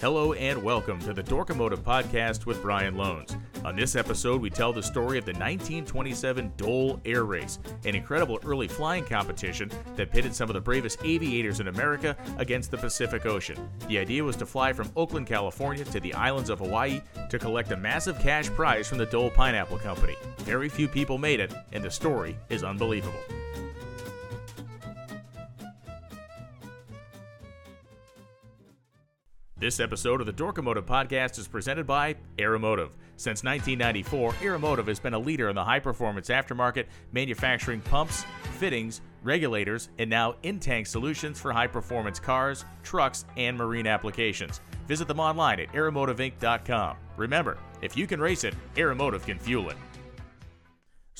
Hello and welcome to the Dorkomotive Podcast with Brian Lohnes. On this episode, we tell the story of the 1927 Dole Air Race, an incredible early flying competition that pitted some of the bravest aviators in America against the Pacific Ocean. The idea was to fly from Oakland, California to the islands of Hawaii to collect a massive cash prize from the Dole Pineapple Company. Very few people made it, and the story is unbelievable. This episode of the Dorkomotive Podcast is presented by Aeromotive. Since 1994, Aeromotive has been a leader in the high performance aftermarket, manufacturing pumps, fittings, regulators, and now in tank solutions for high performance cars, trucks, and marine applications. Visit them online at aeromotiveinc.com. Remember, if you can race it, Aeromotive can fuel it.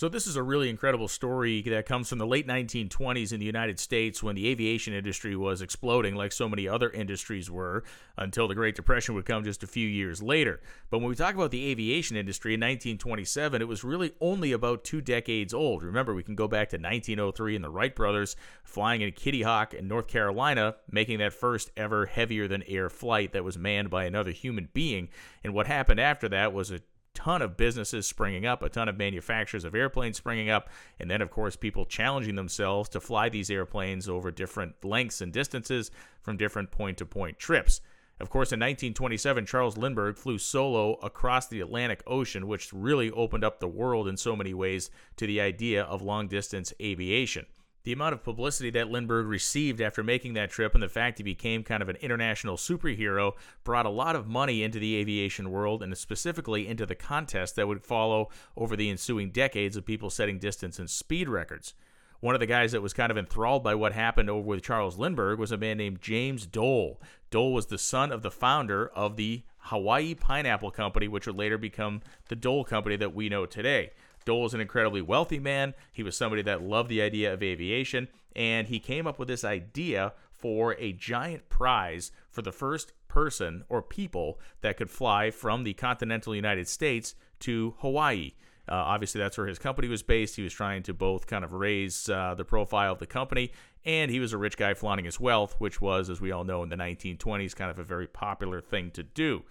So, this is a really incredible story that comes from the late 1920s in the United States when the aviation industry was exploding, like so many other industries were, until the Great Depression would come just a few years later. But when we talk about the aviation industry in 1927, it was really only about two decades old. Remember, we can go back to 1903 and the Wright brothers flying in Kitty Hawk in North Carolina, making that first ever heavier than air flight that was manned by another human being. And what happened after that was a ton of businesses springing up, a ton of manufacturers of airplanes springing up, and then, of course, people challenging themselves to fly these airplanes over different lengths and distances from different point to point trips. Of course, in 1927, Charles Lindbergh flew solo across the Atlantic Ocean, which really opened up the world in so many ways to the idea of long distance aviation. The amount of publicity that Lindbergh received after making that trip and the fact he became kind of an international superhero brought a lot of money into the aviation world and specifically into the contest that would follow over the ensuing decades of people setting distance and speed records. One of the guys that was kind of enthralled by what happened over with Charles Lindbergh was a man named James Dole. Dole was the son of the founder of the Hawaii Pineapple Company, which would later become the Dole Company that we know today. Dole is an incredibly wealthy man. He was somebody that loved the idea of aviation, and he came up with this idea for a giant prize for the first person or people that could fly from the continental United States to Hawaii. Uh, obviously, that's where his company was based. He was trying to both kind of raise uh, the profile of the company, and he was a rich guy flaunting his wealth, which was, as we all know, in the 1920s, kind of a very popular thing to do.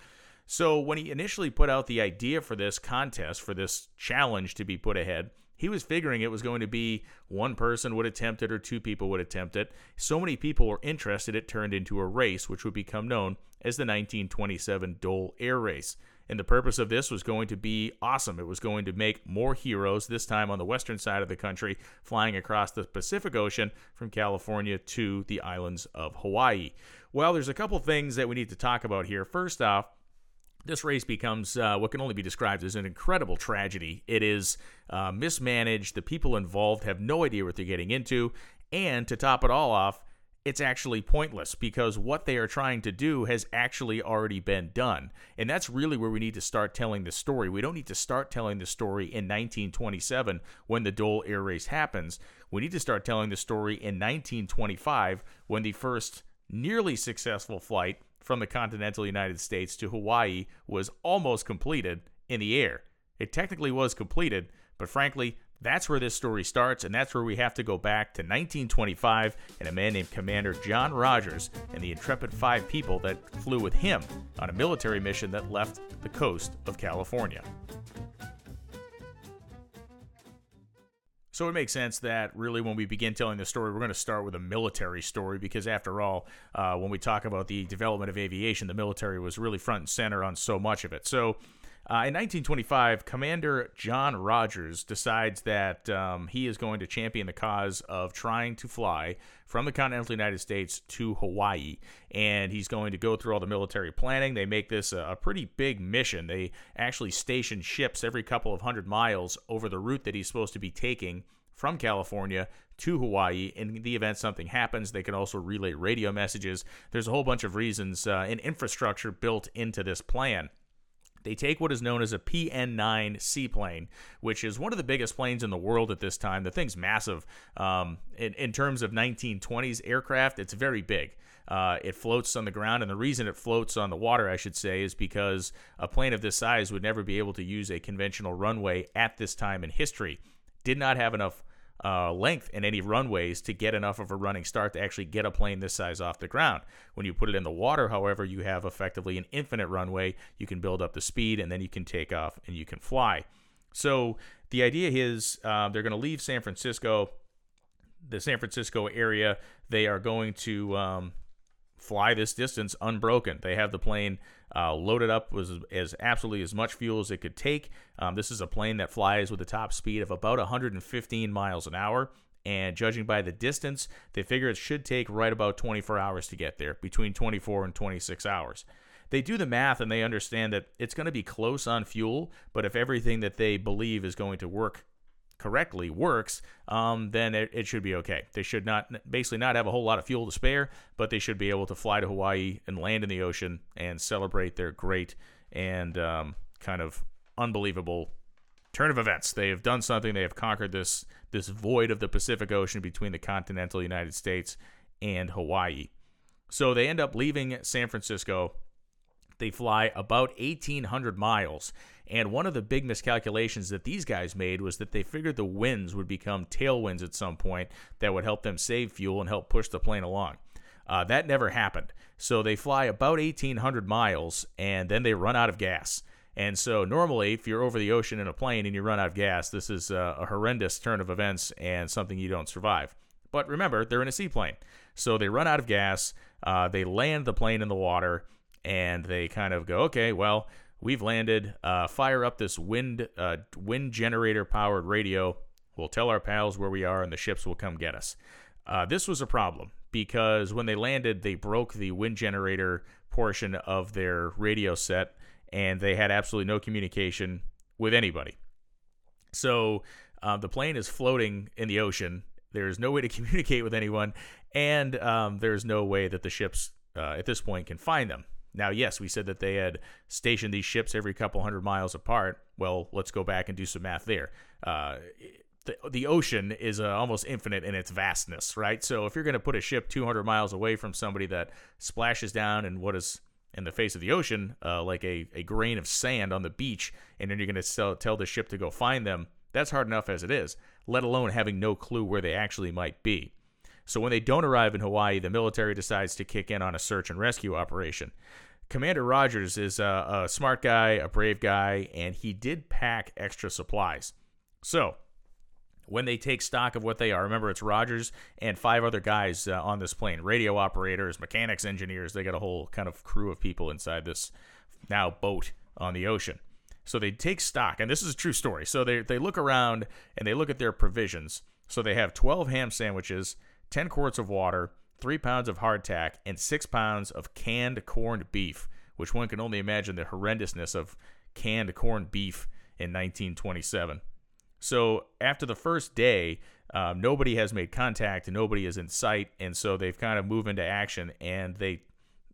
So when he initially put out the idea for this contest, for this challenge to be put ahead, he was figuring it was going to be one person would attempt it or two people would attempt it. So many people were interested, it turned into a race, which would become known as the 1927 Dole Air Race. And the purpose of this was going to be awesome. It was going to make more heroes, this time on the western side of the country, flying across the Pacific Ocean from California to the islands of Hawaii. Well, there's a couple things that we need to talk about here. First off, this race becomes uh, what can only be described as an incredible tragedy. It is uh, mismanaged. The people involved have no idea what they're getting into. And to top it all off, it's actually pointless because what they are trying to do has actually already been done. And that's really where we need to start telling the story. We don't need to start telling the story in 1927 when the Dole Air Race happens. We need to start telling the story in 1925 when the first nearly successful flight from the continental United States to Hawaii was almost completed in the air. It technically was completed, but frankly, that's where this story starts, and that's where we have to go back to 1925 and a man named Commander John Rodgers and the intrepid five people that flew with him on a military mission that left the coast of California. So it makes sense that really when we begin telling the story, we're going to start with a military story because, after all, uh, when we talk about the development of aviation, the military was really front and center on so much of it. So uh, in 1925, Commander John Rodgers decides that um, he is going to champion the cause of trying to fly from the continental United States to Hawaii. And he's going to go through all the military planning. They make this a, a pretty big mission. They actually station ships every couple of hundred miles over the route that he's supposed to be taking from California to Hawaii. In the event something happens, they can also relay radio messages. There's a whole bunch of reasons uh, and infrastructure built into this plan. They take what is known as a PN 9 seaplane, which is one of the biggest planes in the world at this time. The thing's massive. Um, in, in, terms of 1920s aircraft, it's very big. Uh, it floats on the ground, and the reason it floats on the water, I should say, is because a plane of this size would never be able to use a conventional runway at this time in history. Did not have enough uh, length in any runways to get enough of a running start to actually get a plane this size off the ground. When you put it in the water, however, you have effectively an infinite runway. You can build up the speed and then you can take off and you can fly. So the idea is uh, they're going to leave San Francisco, the San Francisco area. They are going to um, fly this distance unbroken. They have the plane uh, loaded up with as absolutely as much fuel as it could take. Um, this is a plane that flies with a top speed of about 115 miles an hour. And judging by the distance, they figure it should take right about 24 hours to get there, between 24 and 26 hours. They do the math and they understand that it's going to be close on fuel, but if everything that they believe is going to work correctly works, um, then it, it, should be okay. They should not basically not have a whole lot of fuel to spare, but they should be able to fly to Hawaii and land in the ocean and celebrate their great and um, kind of unbelievable turn of events. They have done something. They have conquered this this void of the Pacific Ocean between the continental United States and Hawaii. So they end up leaving San Francisco. They fly about 1,800 miles and one of the big miscalculations that these guys made was that they figured the winds would become tailwinds at some point that would help them save fuel and help push the plane along. Uh, that never happened. So they fly about 1,800 miles and then they run out of gas. And so, normally, if you're over the ocean in a plane and you run out of gas, this is a, a horrendous turn of events and something you don't survive. But remember, they're in a seaplane. So they run out of gas, uh, they land the plane in the water, and they kind of go, okay, well, We've landed. Uh, fire up this wind uh, wind generator powered radio. We'll tell our pals where we are, and the ships will come get us. Uh, this was a problem because when they landed, they broke the wind generator portion of their radio set, and they had absolutely no communication with anybody. So uh, the plane is floating in the ocean. There's no way to communicate with anyone, and um, there's no way that the ships uh, at this point can find them. Now, yes, we said that they had stationed these ships every couple hundred miles apart. Well, let's go back and do some math there. Uh, the, the ocean is uh, almost infinite in its vastness, right? So if you're going to put a ship 200 miles away from somebody that splashes down in what is in the face of the ocean, uh, like a, a grain of sand on the beach, and then you're going to tell the ship to go find them, that's hard enough as it is, let alone having no clue where they actually might be. So when they don't arrive in Hawaii, the military decides to kick in on a search and rescue operation. Commander Rodgers is a, a smart guy, a brave guy, and he did pack extra supplies. So when they take stock of what they are. Remember, it's Rodgers and five other guys uh, on this plane radio operators, mechanics, engineers. They got a whole kind of crew of people inside this now boat on the ocean. So they take stock, and this is a true story. So they, they look around and they look at their provisions. So they have 12 ham sandwiches, 10 quarts of water, 3 pounds of hardtack, and 6 pounds of canned corned beef, which one can only imagine the horrendousness of canned corned beef in 1927. So after the first day, um, nobody has made contact nobody is in sight, and so they've kind of moved into action. And they,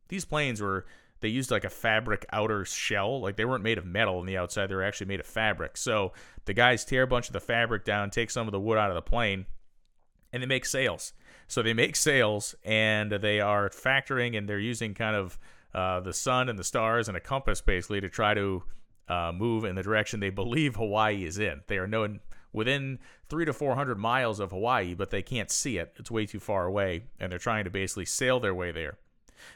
these planes were they used like a fabric outer shell, like they weren't made of metal on the outside; they were actually made of fabric. So the guys tear a bunch of the fabric down, take some of the wood out of the plane, and they make sails. So they make sails and they are factoring and they're using kind of uh, the sun and the stars and a compass basically to try to uh, move in the direction they believe Hawaii is in. They are known within three to four hundred miles of Hawaii, but they can't see it. It's way too far away, and they're trying to basically sail their way there.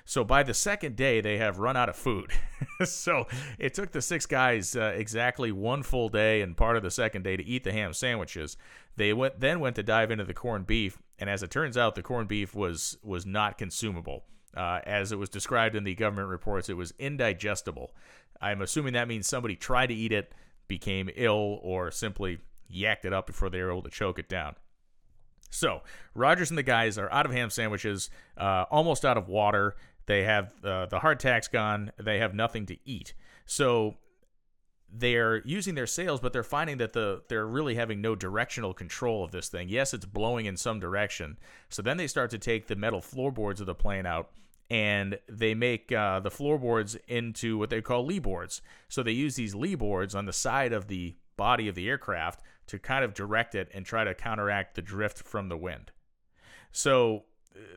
So by the second day, they have run out of food. so it took the six guys uh, exactly one full day and part of the second day to eat the ham sandwiches. They went then went to dive into the corned beef, and as it turns out, the corned beef was was not consumable. Uh, as it was described in the government reports, it was indigestible. I'm assuming that means somebody tried to eat it, became ill, or simply yacked it up before they were able to choke it down. So Rodgers and the guys are out of ham sandwiches, uh, almost out of water. They have uh, the hardtack's gone. They have nothing to eat. So they're using their sails, but they're finding that the they're really having no directional control of this thing. Yes, it's blowing in some direction. So then they start to take the metal floorboards of the plane out and they make uh, the floorboards into what they call lee boards. So they use these lee boards on the side of the body of the aircraft to kind of direct it and try to counteract the drift from the wind. So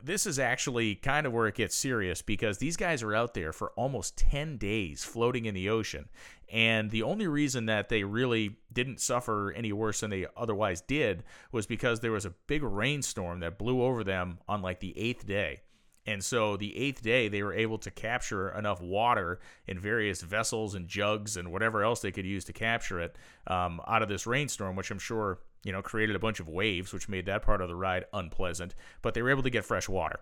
this is actually kind of where it gets serious because these guys are out there for almost 10 days floating in the ocean. And the only reason that they really didn't suffer any worse than they otherwise did was because there was a big rainstorm that blew over them on like the eighth day. And so the eighth day, they were able to capture enough water in various vessels and jugs and whatever else they could use to capture it um, out of this rainstorm, which I'm sure you know created a bunch of waves, which made that part of the ride unpleasant. But they were able to get fresh water.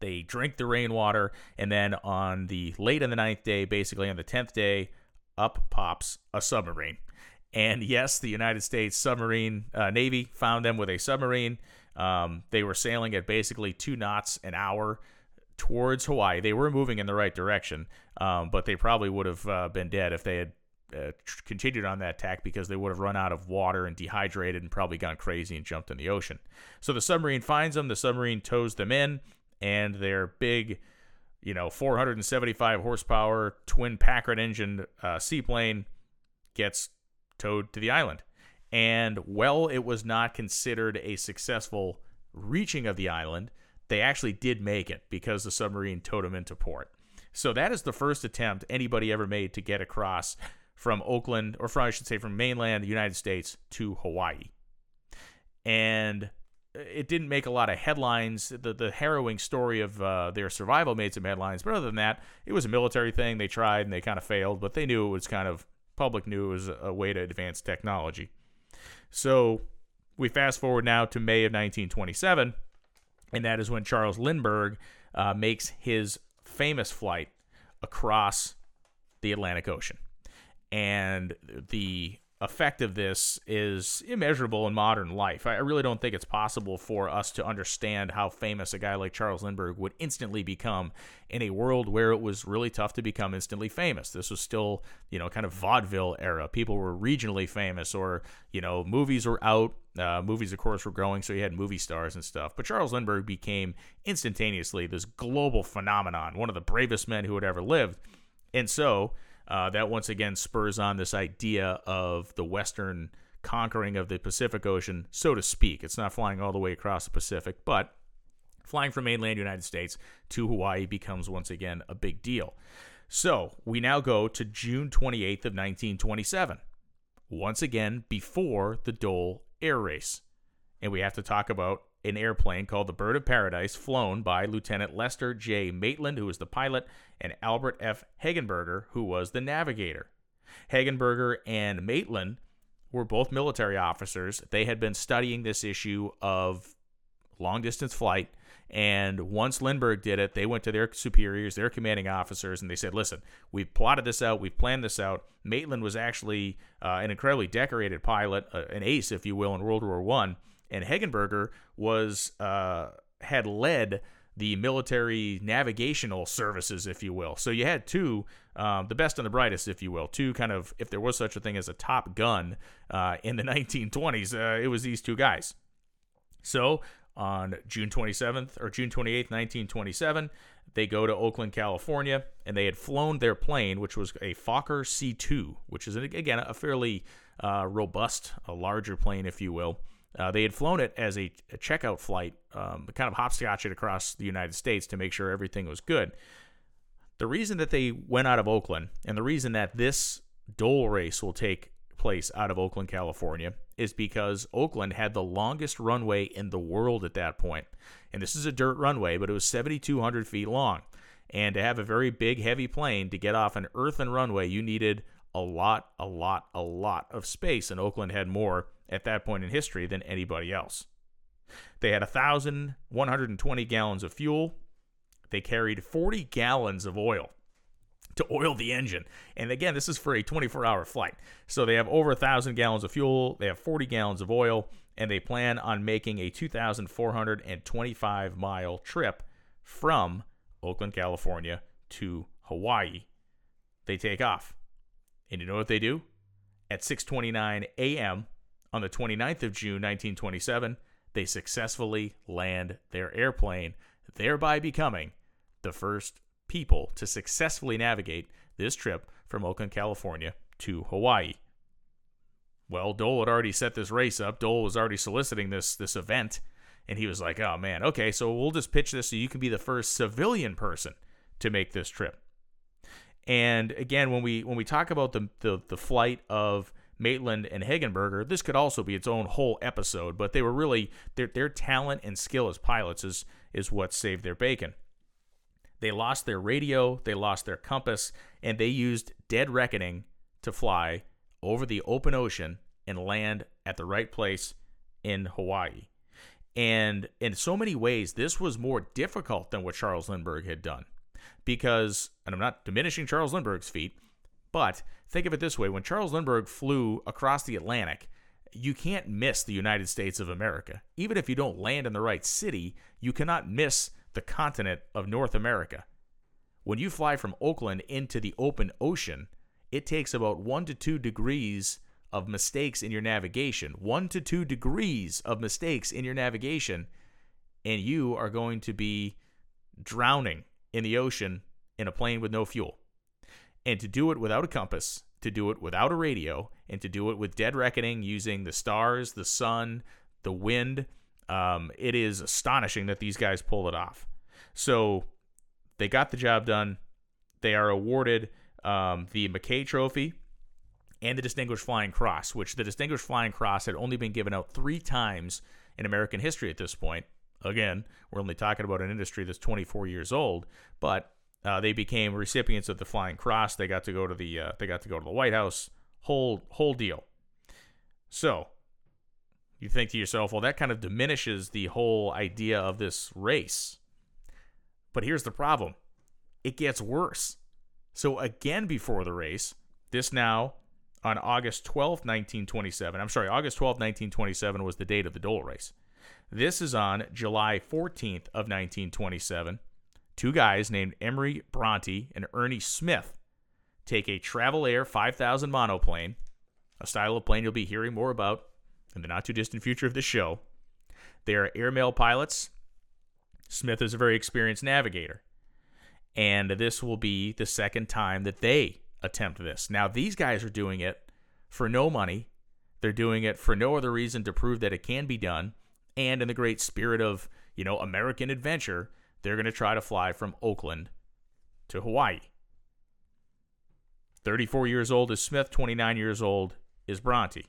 They drink the rainwater, and then on the late in the ninth day, basically on the tenth day, up pops a submarine. And yes, the United States submarine uh, Navy found them with a submarine. Um, they were sailing at basically two knots an hour towards Hawaii. They were moving in the right direction, um, but they probably would have uh, been dead if they had uh, continued on that tack because they would have run out of water and dehydrated and probably gone crazy and jumped in the ocean. So the submarine finds them. The submarine tows them in, and their big, you know, 475 horsepower twin Packard engine uh, seaplane gets towed to the island. And while it was not considered a successful reaching of the island, they actually did make it because the submarine towed them into port. So that is the first attempt anybody ever made to get across from Oakland, or from, I should say, from mainland United States to Hawaii. And it didn't make a lot of headlines. The the harrowing story of uh, their survival made some headlines, but other than that, it was a military thing. They tried and they kind of failed, but they knew it was kind of public knew it was a way to advance technology. So we fast forward now to May of 1927, and that is when Charles Lindbergh uh, makes his famous flight across the Atlantic Ocean. And the effect of this is immeasurable in modern life. I really don't think it's possible for us to understand how famous a guy like Charles Lindbergh would instantly become in a world where it was really tough to become instantly famous. This was still, you know, kind of vaudeville era. People were regionally famous or, you know, movies were out. Uh, movies, of course, were growing, so you had movie stars and stuff. But Charles Lindbergh became instantaneously this global phenomenon, one of the bravest men who had ever lived. And so, uh, that once again spurs on this idea of the Western conquering of the Pacific Ocean, so to speak. It's not flying all the way across the Pacific, but flying from mainland United States to Hawaii becomes once again a big deal. So we now go to June 28th of 1927, once again before the Dole air race. And we have to talk about an airplane called the Bird of Paradise, flown by Lieutenant Lester J. Maitland, who was the pilot, and Albert F. Hegenberger, who was the navigator. Hegenberger and Maitland were both military officers. They had been studying this issue of long distance flight. And once Lindbergh did it, they went to their superiors, their commanding officers, and they said, Listen, we've plotted this out, we've planned this out. Maitland was actually uh, an incredibly decorated pilot, uh, an ace, if you will, in World War One and Hegenberger was uh, had led the military navigational services, if you will. So you had two, um, the best and the brightest, if you will, two kind of, if there was such a thing as a top gun uh, in the 1920s, uh, it was these two guys. So on June 27th or June 28th, 1927, they go to Oakland, California, and they had flown their plane, which was a Fokker C 2, which is, again, a fairly uh, robust, a larger plane, if you will. Uh, they had flown it as a, a checkout flight, um, kind of hopscotch it across the United States to make sure everything was good. The reason that they went out of Oakland and the reason that this Dole race will take place out of Oakland, California, is because Oakland had the longest runway in the world at that point. And this is a dirt runway, but it was 7,200 feet long. And to have a very big, heavy plane to get off an earthen runway, you needed a lot, a lot, a lot of space. And Oakland had more at that point in history than anybody else. They had 1,120 gallons of fuel. They carried 40 gallons of oil to oil the engine. And again, this is for a 24 hour flight. So they have over 1,000 gallons of fuel, they have 40 gallons of oil, and they plan on making a 2,425 mile trip from Oakland, California to Hawaii. They take off. And you know what they do? At 6:29 a.m., on the 29th of June 1927, they successfully land their airplane, thereby becoming the first people to successfully navigate this trip from Oakland, California to Hawaii. Well, Dole had already set this race up. Dole was already soliciting this this event, And he was like, "Oh man, okay, so we'll just pitch this so you can be the first civilian person to make this trip." And again, when we when we talk about the the, the flight of Maitland and Hegenberger, this could also be its own whole episode. But they were really their their talent and skill as pilots is is what saved their bacon. They lost their radio, they lost their compass, and they used dead reckoning to fly over the open ocean and land at the right place in Hawaii. And in so many ways, this was more difficult than what Charles Lindbergh had done. Because, and I'm not diminishing Charles Lindbergh's feat, but think of it this way when Charles Lindbergh flew across the Atlantic, you can't miss the United States of America. Even if you don't land in the right city, you cannot miss the continent of North America. When you fly from Oakland into the open ocean, it takes about one to two degrees of mistakes in your navigation, one to two degrees of mistakes in your navigation, and you are going to be drowning in the ocean in a plane with no fuel. And to do it without a compass, to do it without a radio, and to do it with dead reckoning using the stars, the sun, the wind, um, it is astonishing that these guys pulled it off. So they got the job done. They are awarded um, the Mackay Trophy and the Distinguished Flying Cross, which the Distinguished Flying Cross had only been given out three times in American history at this point. Again, we're only talking about an industry that's 24 years old, but uh, they became recipients of the Flying Cross. They got to go to the uh, they got to go to the White House. Whole whole deal. So you think to yourself, well, that kind of diminishes the whole idea of this race. But here's the problem: it gets worse. So again, before the race, this now on August 12, 1927. I'm sorry, August 12, 1927 was the date of the Dole race. This is on July 14th of 1927. Two guys named Emory Bronte and Ernie Smith take a Travel Air 5000 monoplane, a style of plane you'll be hearing more about in the not too distant future of this show. They are airmail pilots. Smith is a very experienced navigator. And this will be the second time that they attempt this. Now, these guys are doing it for no money. They're doing it for no other reason to prove that it can be done. And in the great spirit of, you know, American adventure, they're going to try to fly from Oakland to Hawaii. 34 years old is Smith, 29 years old is Bronte.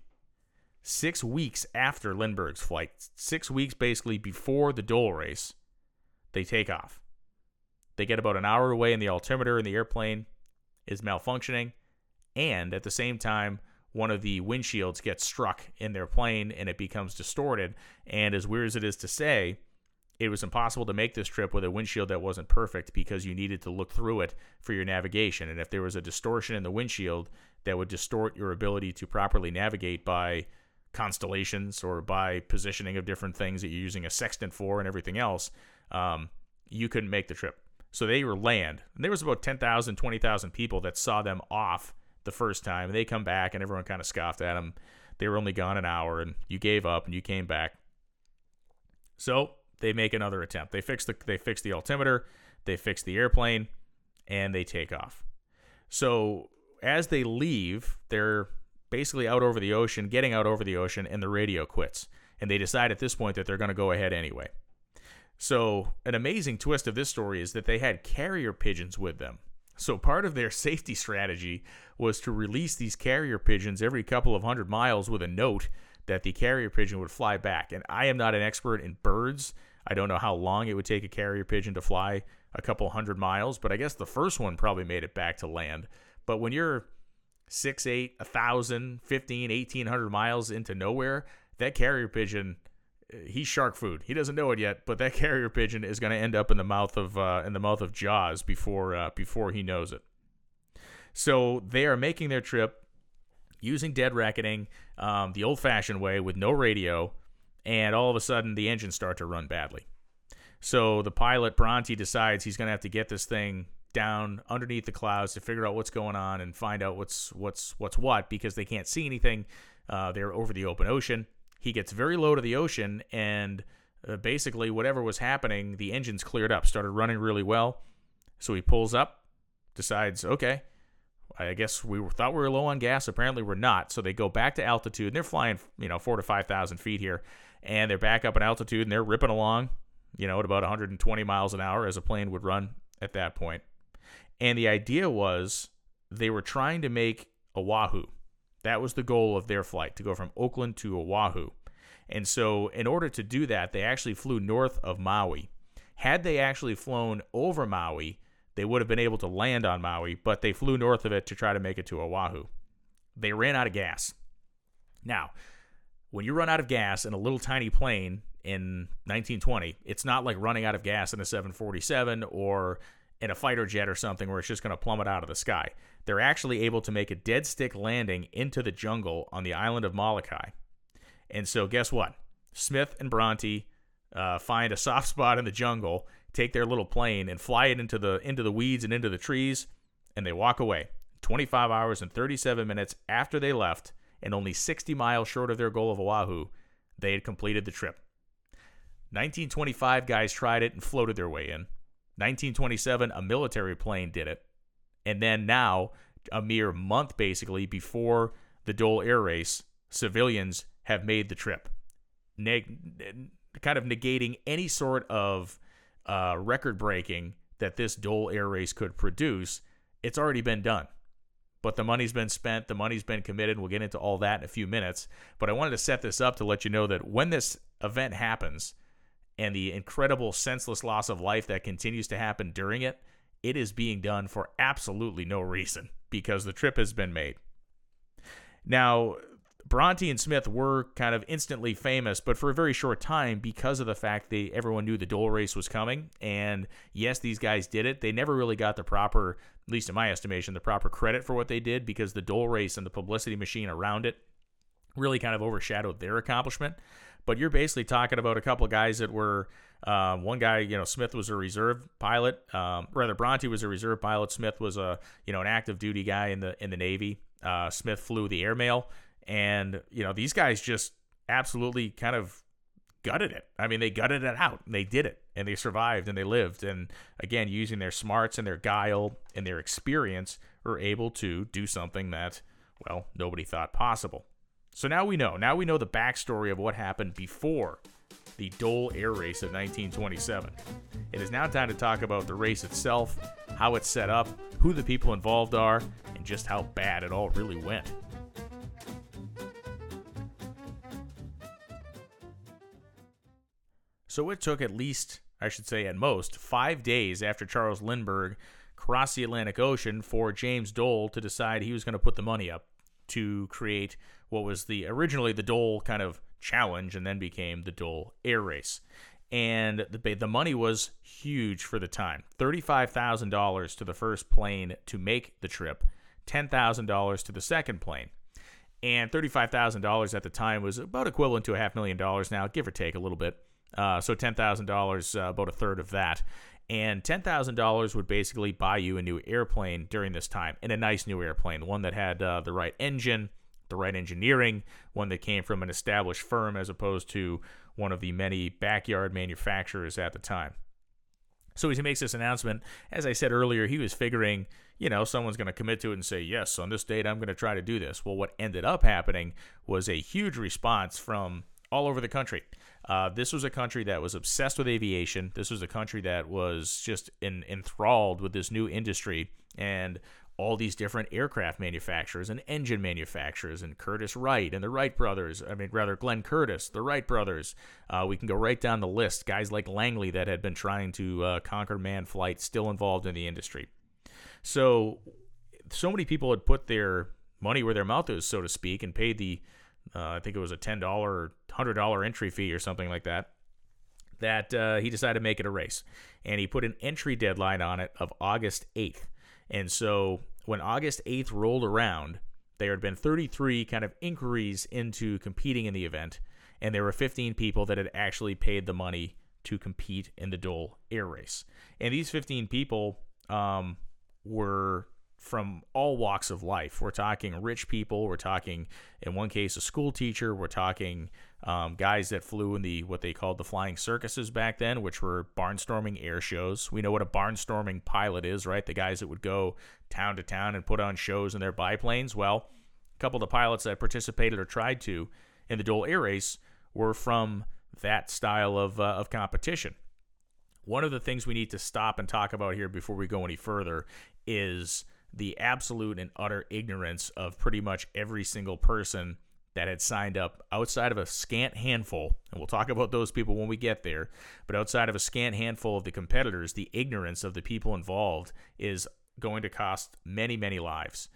Six weeks after Lindbergh's flight, six weeks basically before the Dole race, they take off. They get about an hour away and the altimeter in the airplane is malfunctioning, and at the same time, one of the windshields gets struck in their plane and it becomes distorted. And as weird as it is to say, it was impossible to make this trip with a windshield that wasn't perfect because you needed to look through it for your navigation. And if there was a distortion in the windshield that would distort your ability to properly navigate by constellations or by positioning of different things that you're using a sextant for and everything else, um, you couldn't make the trip. So they were land. And there was about 10,000, 20,000 people that saw them off the first time. And they come back and everyone kind of scoffed at them. They were only gone an hour and you gave up and you came back. So they make another attempt. They fix the they fix the altimeter, they fix the airplane, and they take off. So as they leave, they're basically out over the ocean, getting out over the ocean, and the radio quits. And they decide at this point that they're going to go ahead anyway. So, an amazing twist of this story is that they had carrier pigeons with them. So, part of their safety strategy was to release these carrier pigeons every couple of hundred miles with a note that the carrier pigeon would fly back. And I am not an expert in birds. I don't know how long it would take a carrier pigeon to fly a couple hundred miles, but I guess the first one probably made it back to land. But when you're six, eight, a thousand, fifteen, eighteen hundred miles into nowhere, that carrier pigeon he's shark food. He doesn't know it yet, but that carrier pigeon is going to end up in the mouth of uh, in the mouth of Jaws before uh, before he knows it. So they are making their trip using dead reckoning, um, the old-fashioned way with no radio, and all of a sudden the engines start to run badly. So the pilot Bronte decides he's going to have to get this thing down underneath the clouds to figure out what's going on and find out what's what's what's what because they can't see anything. Uh, they're over the open ocean. He gets very low to the ocean, and uh, basically, whatever was happening, the engines cleared up, started running really well. So he pulls up, decides, okay, I guess we thought we were low on gas. Apparently, we're not. So they go back to altitude, and they're flying, you know, four to five thousand feet here, and they're back up in altitude, and they're ripping along, you know, at about 120 miles an hour as a plane would run at that point. And the idea was they were trying to make Oahu. That was the goal of their flight to go from Oakland to Oahu. And so, in order to do that, they actually flew north of Maui. Had they actually flown over Maui, they would have been able to land on Maui, but they flew north of it to try to make it to Oahu. They ran out of gas. Now, when you run out of gas in a little tiny plane in 1920, it's not like running out of gas in a 747 or in a fighter jet or something where it's just going to plummet out of the sky. They're actually able to make a dead stick landing into the jungle on the island of Molokai. And so, guess what? Smith and Bronte uh, find a soft spot in the jungle, take their little plane, and fly it into the into the weeds and into the trees, and they walk away. 25 hours and 37 minutes after they left, and only 60 miles short of their goal of Oahu, they had completed the trip. 1925 guys tried it and floated their way in. 1927, a military plane did it. And then now, a mere month basically before the Dole Air Race, civilians have made the trip. Neg- kind of negating any sort of uh, record breaking that this Dole Air Race could produce. It's already been done. But the money's been spent, the money's been committed. We'll get into all that in a few minutes. But I wanted to set this up to let you know that when this event happens, and the incredible senseless loss of life that continues to happen during it, it is being done for absolutely no reason because the trip has been made. Now, Bronte and Smith were kind of instantly famous, but for a very short time because of the fact that everyone knew the Dole race was coming. And yes, these guys did it. They never really got the proper, at least in my estimation, the proper credit for what they did because the Dole race and the publicity machine around it really kind of overshadowed their accomplishment. But you're basically talking about a couple of guys that were uh, one guy, you know, Smith was a reserve pilot. Um, rather, Bronte was a reserve pilot. Smith was a you know an active duty guy in the in the Navy. Uh, Smith flew the airmail, and you know these guys just absolutely kind of gutted it. I mean, they gutted it out. And They did it, and they survived, and they lived. And again, using their smarts and their guile and their experience, were able to do something that well nobody thought possible. So now we know. Now we know the backstory of what happened before the Dole Air Race of 1927. It is now time to talk about the race itself, how it's set up, who the people involved are, and just how bad it all really went. So it took at least, I should say at most, five days after Charles Lindbergh crossed the Atlantic Ocean for James Dole to decide he was going to put the money up to create what was the originally the Dole kind of challenge and then became the Dole Air Race. And the the money was huge for the time. $35,000 to the first plane to make the trip, $10,000 to the second plane. And $35,000 at the time was about equivalent to a half million dollars now, give or take a little bit. Uh, so $10,000, uh, about a third of that. And $10,000 would basically buy you a new airplane during this time, and a nice new airplane, one that had uh, the right engine, the right engineering, one that came from an established firm as opposed to one of the many backyard manufacturers at the time. So as he makes this announcement, as I said earlier, he was figuring, you know, someone's going to commit to it and say, yes, on this date, I'm going to try to do this. Well, what ended up happening was a huge response from all over the country. Uh, this was a country that was obsessed with aviation. This was a country that was just in, enthralled with this new industry. And all these different aircraft manufacturers and engine manufacturers and Curtiss Wright and the Wright brothers. I mean, rather, Glenn Curtiss, the Wright brothers. Uh, we can go right down the list. Guys like Langley that had been trying to uh, conquer manned flight, still involved in the industry. So, so many people had put their money where their mouth is, so to speak, and paid the, uh, I think it was a $10 or $100 entry fee or something like that. That uh, he decided to make it a race. And he put an entry deadline on it of August 8th. And so when August 8th rolled around, there had been 33 kind of inquiries into competing in the event, and there were 15 people that had actually paid the money to compete in the Dole Air Race. And these 15 people um, were from all walks of life. We're talking rich people. We're talking, in one case, a school teacher. We're talking um, guys that flew in the what they called the flying circuses back then, which were barnstorming air shows. We know what a barnstorming pilot is, right? The guys that would go town to town and put on shows in their biplanes. Well, a couple of the pilots that participated or tried to in the Dole Air Race were from that style of uh, of competition. One of the things we need to stop and talk about here before we go any further is the absolute and utter ignorance of pretty much every single person that had signed up outside of a scant handful, and we'll talk about those people when we get there, but outside of a scant handful of the competitors, the ignorance of the people involved is going to cost many, many lives.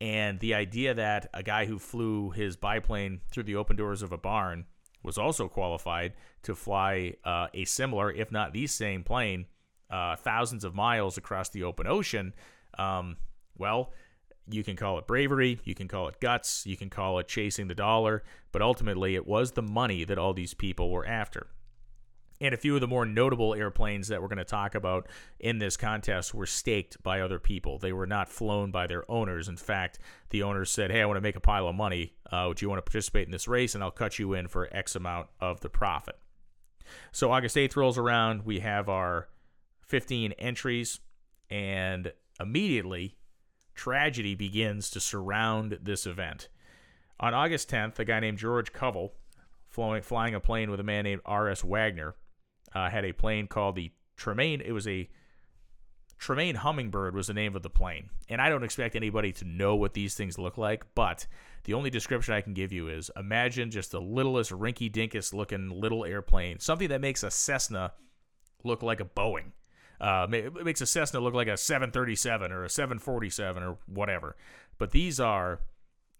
And the idea that a guy who flew his biplane through the open doors of a barn was also qualified to fly uh, a similar, if not the same plane, uh, thousands of miles across the open ocean um, well, you can call it bravery, you can call it guts, you can call it chasing the dollar, but ultimately it was the money that all these people were after. And a few of the more notable airplanes that we're going to talk about in this contest were staked by other people. They were not flown by their owners. In fact, the owners said, Hey, I want to make a pile of money. Uh, you want to participate in this race? And I'll cut you in for X amount of the profit. So August 8th rolls around. We have our 15 entries, and immediately tragedy begins to surround this event. On August 10th, a guy named George Covell, flying, flying a plane with a man named R.S. Waggener, uh, had a plane called the Tremaine. It was a Tremaine Hummingbird was the name of the plane. And I don't expect anybody to know what these things look like, but the only description I can give you is imagine just the littlest, rinky dinkus looking little airplane, something that makes a Cessna look like a Boeing. Uh, it makes a Cessna look like a 737 or a 747 or whatever. But these are,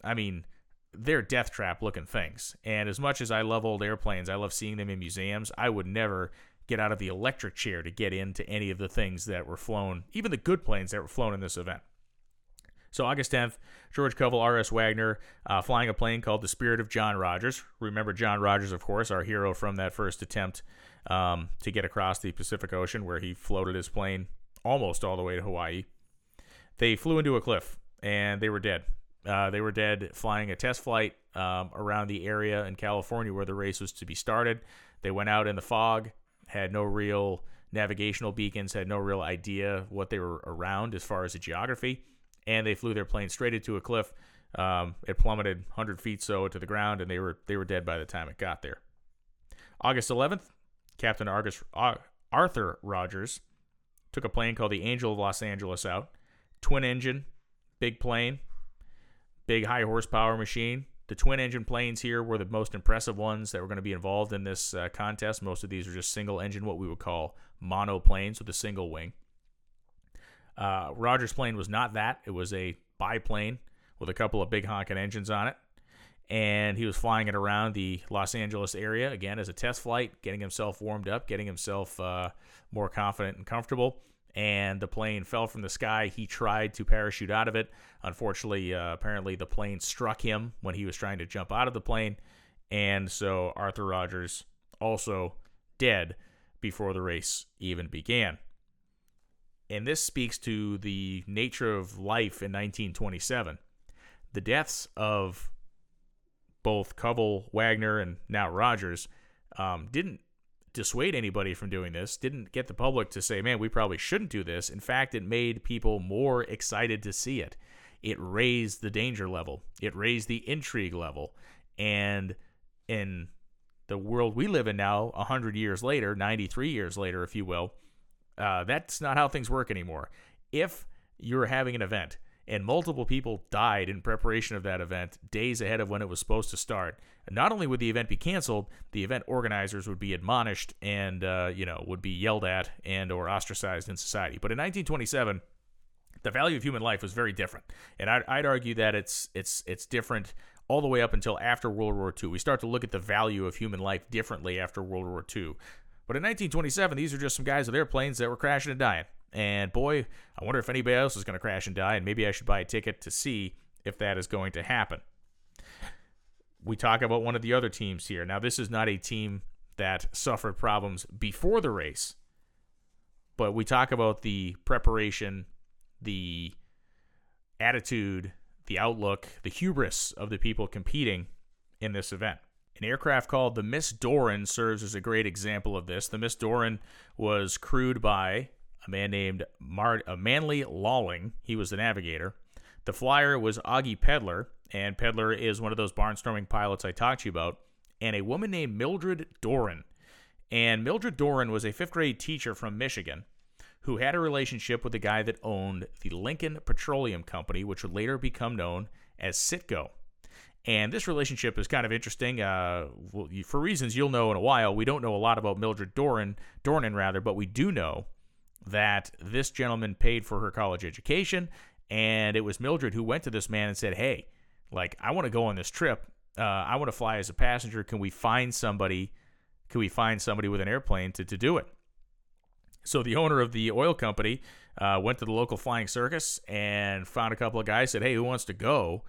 I mean, they're death trap looking things. And as much as I love old airplanes, I love seeing them in museums. I would never get out of the electric chair to get into any of the things that were flown, even the good planes that were flown in this event. So August 10th, George Covell, R.S. Waggener, uh, flying a plane called the Spirit of John Rodgers. Remember John Rodgers, of course, our hero from that first attempt um, to get across the Pacific Ocean, where he floated his plane almost all the way to Hawaii. They flew into a cliff and they were dead. Uh, they were dead flying a test flight um, around the area in California where the race was to be started. They went out in the fog, had no real navigational beacons, had no real idea what they were around as far as the geography, and they flew their plane straight into a cliff. Um, it plummeted 100 feet so to the ground, and they were they were dead by the time it got there. August 11th, Captain Argus, Arthur Rogers took a plane called the Angel of Los Angeles out. Twin engine, big plane, big high horsepower machine. The twin engine planes here were the most impressive ones that were going to be involved in this uh, contest. Most of these are just single engine, what we would call monoplanes with a single wing. Uh, Rogers' plane was not that. It was a biplane with a couple of big honking engines on it and he was flying it around the Los Angeles area again as a test flight, getting himself warmed up, getting himself uh, more confident and comfortable. And the plane fell from the sky. He tried to parachute out of it. Unfortunately, uh, apparently the plane struck him when he was trying to jump out of the plane, and so Arthur Rogers also dead before the race even began. And this speaks to the nature of life in 1927. The deaths of both Covell, Waggener, and now Rogers um, didn't dissuade anybody from doing this, didn't get the public to say, man, we probably shouldn't do this. In fact, it made people more excited to see it. It raised the danger level, it raised the intrigue level. And in the world we live in now, 100 years later, 93 years later, if you will, uh, that's not how things work anymore. If you're having an event and multiple people died in preparation of that event days ahead of when it was supposed to start. Not only would the event be canceled, the event organizers would be admonished and uh, you know would be yelled at and or ostracized in society. But in 1927, the value of human life was very different, and I'd, I'd argue that it's it's it's different all the way up until after World War II. We start to look at the value of human life differently after World War II. But in 1927, these are just some guys with airplanes that were crashing and dying. And boy, I wonder if anybody else is going to crash and die, and maybe I should buy a ticket to see if that is going to happen. We talk about one of the other teams here. Now, this is not a team that suffered problems before the race, but we talk about the preparation, the attitude, the outlook, the hubris of the people competing in this event. An aircraft called the Miss Doran serves as a great example of this. The Miss Doran was crewed by a man named Mar- uh, Manly Lawling. He was the navigator. The flyer was Augie Pedlar, and Pedlar is one of those barnstorming pilots I talked to you about, and a woman named Mildred Doran. And Mildred Doran was a fifth grade teacher from Michigan who had a relationship with the guy that owned the Lincoln Petroleum Company, which would later become known as Citgo. And this relationship is kind of interesting. Uh, well, for reasons you'll know in a while, we don't know a lot about Mildred Doran, Dornan rather, but we do know that this gentleman paid for her college education, and it was Mildred who went to this man and said, "Hey, like I want to go on this trip. Uh, I want to fly as a passenger. Can we find somebody? Can we find somebody with an airplane to to do it?" So the owner of the oil company uh, went to the local flying circus and found a couple of guys. Said, "Hey, who wants to go?"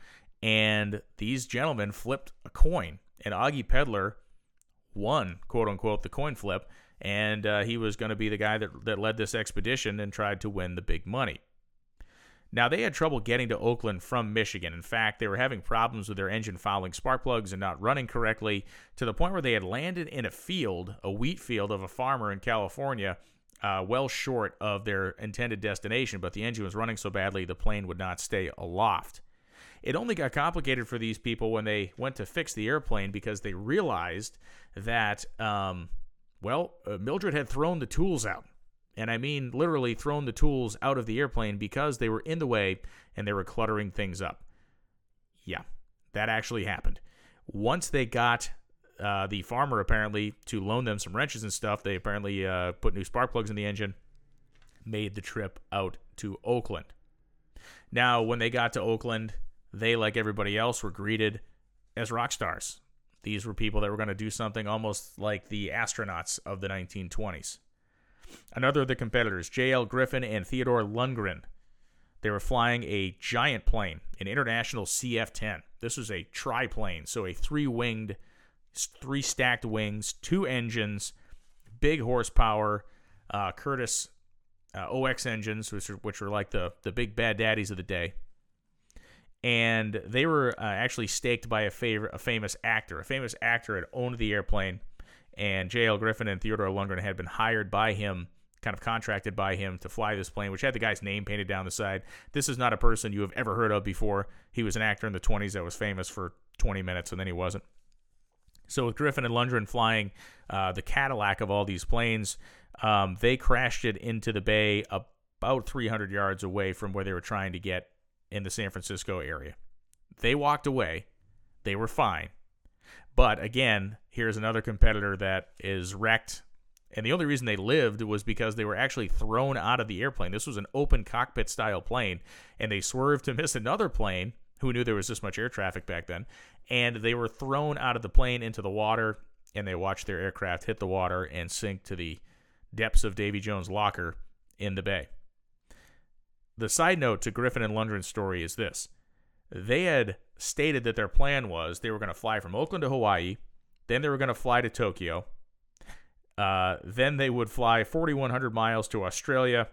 And these gentlemen flipped a coin, and Augie Pedlar won, quote unquote, the coin flip, and uh, he was going to be the guy that, that led this expedition and tried to win the big money. Now, they had trouble getting to Oakland from Michigan. In fact, they were having problems with their engine fouling spark plugs and not running correctly to the point where they had landed in a field, a wheat field of a farmer in California, uh, well short of their intended destination, but the engine was running so badly the plane would not stay aloft. It only got complicated for these people when they went to fix the airplane because they realized that, um, well, uh, Mildred had thrown the tools out. And I mean literally thrown the tools out of the airplane because they were in the way and they were cluttering things up. Yeah, that actually happened. Once they got uh, the farmer apparently to loan them some wrenches and stuff, they apparently uh, put new spark plugs in the engine, made the trip out to Oakland. Now, when they got to Oakland, they, like everybody else, were greeted as rock stars. These were people that were going to do something almost like the astronauts of the 1920s. Another of the competitors, J.L. Griffin and Theodore Lundgren, they were flying a giant plane, an international CF 10. This was a triplane, so a three winged, three stacked wings, two engines, big horsepower, uh, Curtiss uh, OX engines, which are, which were like the, the big bad daddies of the day and they were uh, actually staked by a, a famous actor. A famous actor had owned the airplane, and J.L. Griffin and Theodore Lundgren had been hired by him, kind of contracted by him to fly this plane, which had the guy's name painted down the side. This is not a person you have ever heard of before. He was an actor in the 20s that was famous for 20 minutes, and then he wasn't. So with Griffin and Lundgren flying uh, the Cadillac of all these planes, um, they crashed it into the bay about 300 yards away from where they were trying to get in the San Francisco area. They walked away. They were fine. But again, here's another competitor that is wrecked. And the only reason they lived was because they were actually thrown out of the airplane. This was an open cockpit style plane, and they swerved to miss another plane. Who knew there was this much air traffic back then? And they were thrown out of the plane into the water, and they watched their aircraft hit the water and sink to the depths of Davy Jones' locker in the bay the side note to Griffin and Lundgren's story is this. They had stated that their plan was they were going to fly from Oakland to Hawaii, then they were going to fly to Tokyo, uh, then they would fly 4,100 miles to Australia,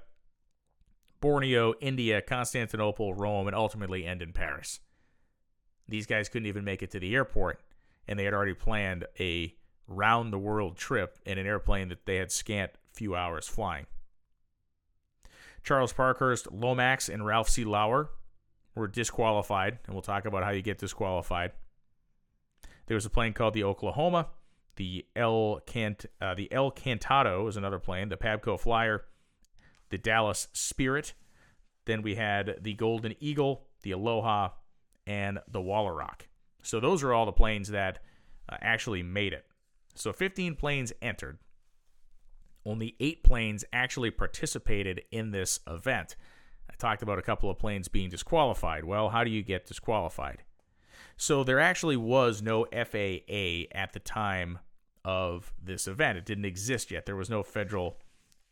Borneo, India, Constantinople, Rome, and ultimately end in Paris. These guys couldn't even make it to the airport, and they had already planned a round the world trip in an airplane that they had scant few hours flying. Charles Parkhurst, Lomax, and Ralph C. Lauer were disqualified, and we'll talk about how you get disqualified. There was a plane called the Oklahoma. The El Cant, uh, the El Cantado is another plane. The Pabco Flyer, the Dallas Spirit. Then we had the Golden Eagle, the Aloha, and the Woolaroc. So those are all the planes that uh, actually made it. So 15 planes entered only eight planes actually participated in this event. I talked about a couple of planes being disqualified. Well, how do you get disqualified? So there actually was no FAA at the time of this event. It didn't exist yet. There was no Federal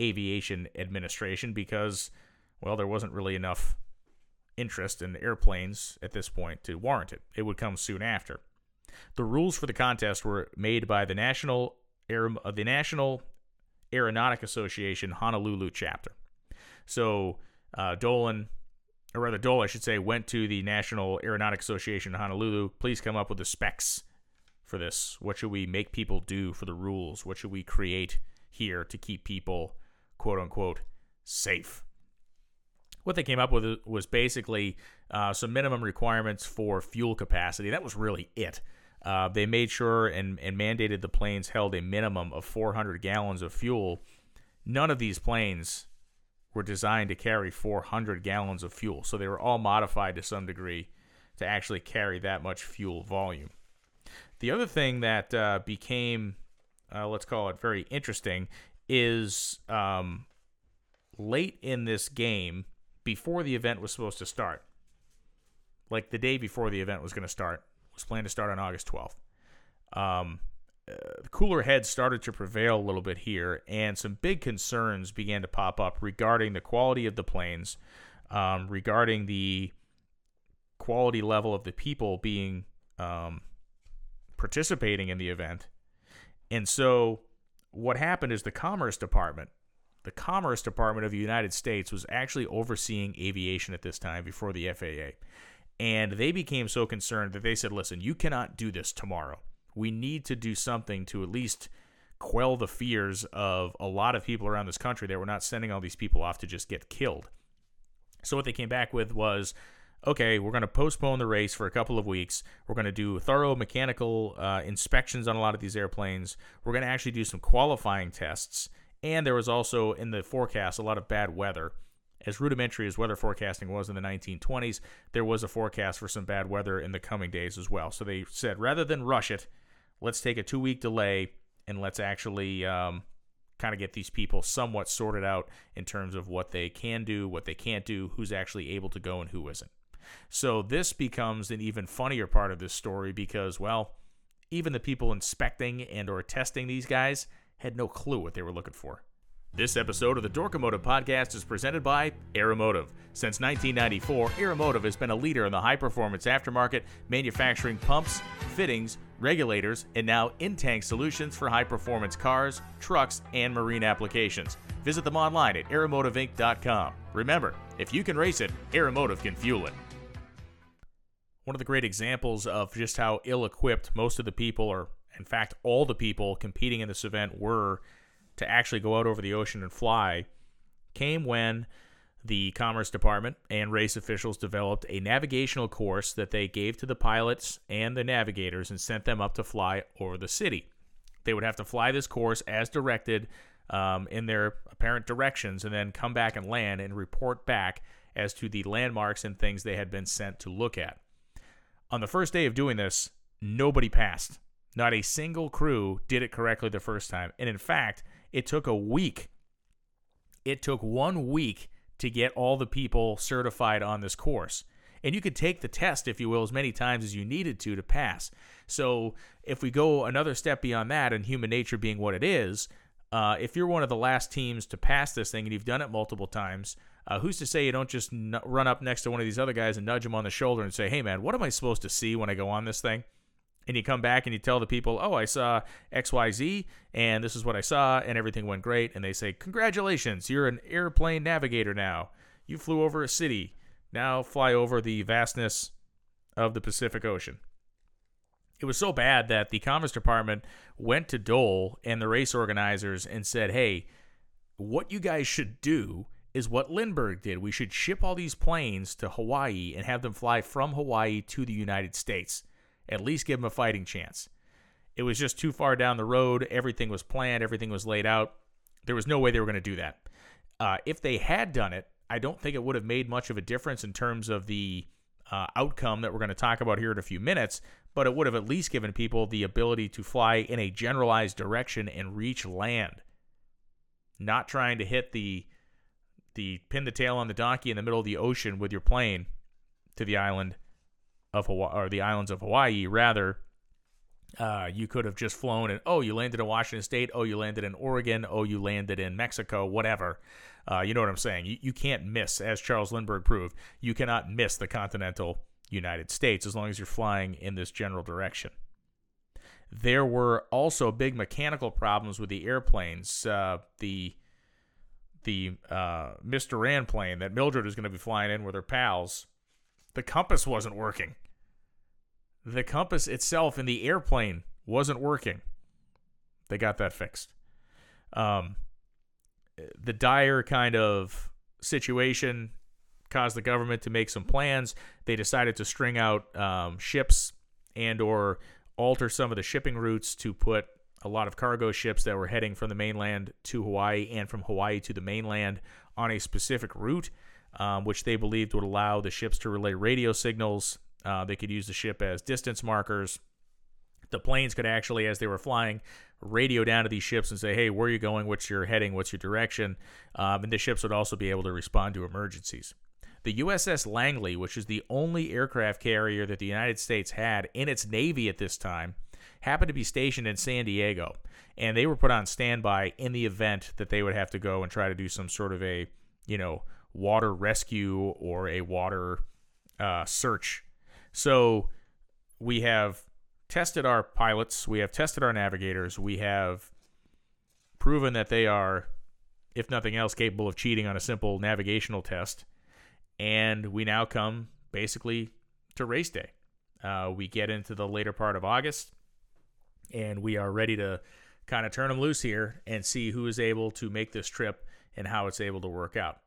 Aviation Administration because, well, there wasn't really enough interest in airplanes at this point to warrant it. It would come soon after. The rules for the contest were made by the National Air, uh, the National Aeronautic Association Honolulu chapter. So uh, Dolan or rather Dole, I should say, went to the National Aeronautic Association in Honolulu. Please come up with the specs for this. What should we make people do for the rules? What should we create here to keep people, quote unquote, safe? What they came up with was basically uh, some minimum requirements for fuel capacity. That was really it. Uh, they made sure and, and mandated the planes held a minimum of 400 gallons of fuel. None of these planes were designed to carry 400 gallons of fuel, so they were all modified to some degree to actually carry that much fuel volume. The other thing that uh, became, uh, let's call it very interesting, is um, late in this game, before the event was supposed to start, like the day before the event was going to start, was planned to start on August 12th. Um, uh, cooler heads started to prevail a little bit here, and some big concerns began to pop up regarding the quality of the planes, um, regarding the quality level of the people being um, participating in the event. And so, what happened is the Commerce Department, the Commerce Department of the United States, was actually overseeing aviation at this time before the FAA. And they became so concerned that they said, listen, you cannot do this tomorrow. We need to do something to at least quell the fears of a lot of people around this country that we're not sending all these people off to just get killed. So, what they came back with was okay, we're going to postpone the race for a couple of weeks. We're going to do thorough mechanical uh, inspections on a lot of these airplanes. We're going to actually do some qualifying tests. And there was also in the forecast a lot of bad weather. As rudimentary as weather forecasting was in the 1920s, there was a forecast for some bad weather in the coming days as well. So they said rather than rush it, let's take a two week delay and let's actually um, kind of get these people somewhat sorted out in terms of what they can do, what they can't do, who's actually able to go, and who isn't. So this becomes an even funnier part of this story because, well, even the people inspecting and or testing these guys had no clue what they were looking for. This episode of the Dorkomotive podcast is presented by Aeromotive. Since 1994, Aeromotive has been a leader in the high performance aftermarket, manufacturing pumps, fittings, regulators, and now in tank solutions for high performance cars, trucks, and marine applications. Visit them online at aeromotiveinc.com. Remember, if you can race it, Aeromotive can fuel it one of the great examples of just how ill equipped most of the people, or in fact, all the people competing in this event were to actually go out over the ocean and fly, came when the Commerce Department and race officials developed a navigational course that they gave to the pilots and the navigators and sent them up to fly over the city. They would have to fly this course as directed um, in their apparent directions and then come back and land and report back as to the landmarks and things they had been sent to look at. On the first day of doing this, nobody passed. Not a single crew did it correctly the first time. And in fact, it took a week. It took one week to get all the people certified on this course. And you could take the test, if you will, as many times as you needed to to pass. So if we go another step beyond that, and human nature being what it is, uh, if you're one of the last teams to pass this thing and you've done it multiple times, uh, who's to say you don't just n- run up next to one of these other guys and nudge him on the shoulder and say, hey, man, what am I supposed to see when I go on this thing? And you come back and you tell the people, oh, I saw XYZ and this is what I saw and everything went great. And they say, congratulations, you're an airplane navigator now. You flew over a city. Now fly over the vastness of the Pacific Ocean. It was so bad that the Commerce Department went to Dole and the race organizers and said, hey, what you guys should do is what Lindbergh did. We should ship all these planes to Hawaii and have them fly from Hawaii to the United States. At least give them a fighting chance. It was just too far down the road. Everything was planned, everything was laid out. There was no way they were going to do that. Uh, if they had done it, I don't think it would have made much of a difference in terms of the uh, outcome that we're going to talk about here in a few minutes, but it would have at least given people the ability to fly in a generalized direction and reach land. Not trying to hit the the pin the tail on the donkey in the middle of the ocean with your plane to the island of Hawaii or the islands of Hawaii. Rather, uh, you could have just flown and oh, you landed in Washington State. Oh, you landed in Oregon. Oh, you landed in Mexico. Whatever. Uh, you know what I'm saying? You, you can't miss, as Charles Lindbergh proved, you cannot miss the continental United States as long as you're flying in this general direction. There were also big mechanical problems with the airplanes. Uh, the the uh, Miss Doran plane that Mildred was going to be flying in with her pals, the compass wasn't working. The compass itself in the airplane wasn't working. They got that fixed. Um, the dire kind of situation caused the government to make some plans. They decided to string out um, ships and or alter some of the shipping routes to put a lot of cargo ships that were heading from the mainland to Hawaii and from Hawaii to the mainland on a specific route, um, which they believed would allow the ships to relay radio signals. Uh, they could use the ship as distance markers. The planes could actually, as they were flying, radio down to these ships and say, "Hey, where are you going? What's your heading? What's your direction?" Um, and the ships would also be able to respond to emergencies. The USS Langley, which is the only aircraft carrier that the United States had in its navy at this time, happened to be stationed in San Diego, and they were put on standby in the event that they would have to go and try to do some sort of a, you know, water rescue or a water uh, search. So we have tested our pilots, we have tested our navigators, we have proven that they are, if nothing else, capable of cheating on a simple navigational test. And we now come basically to race day. Uh, we get into the later part of August and we are ready to kind of turn them loose here and see who is able to make this trip and how it's able to work out.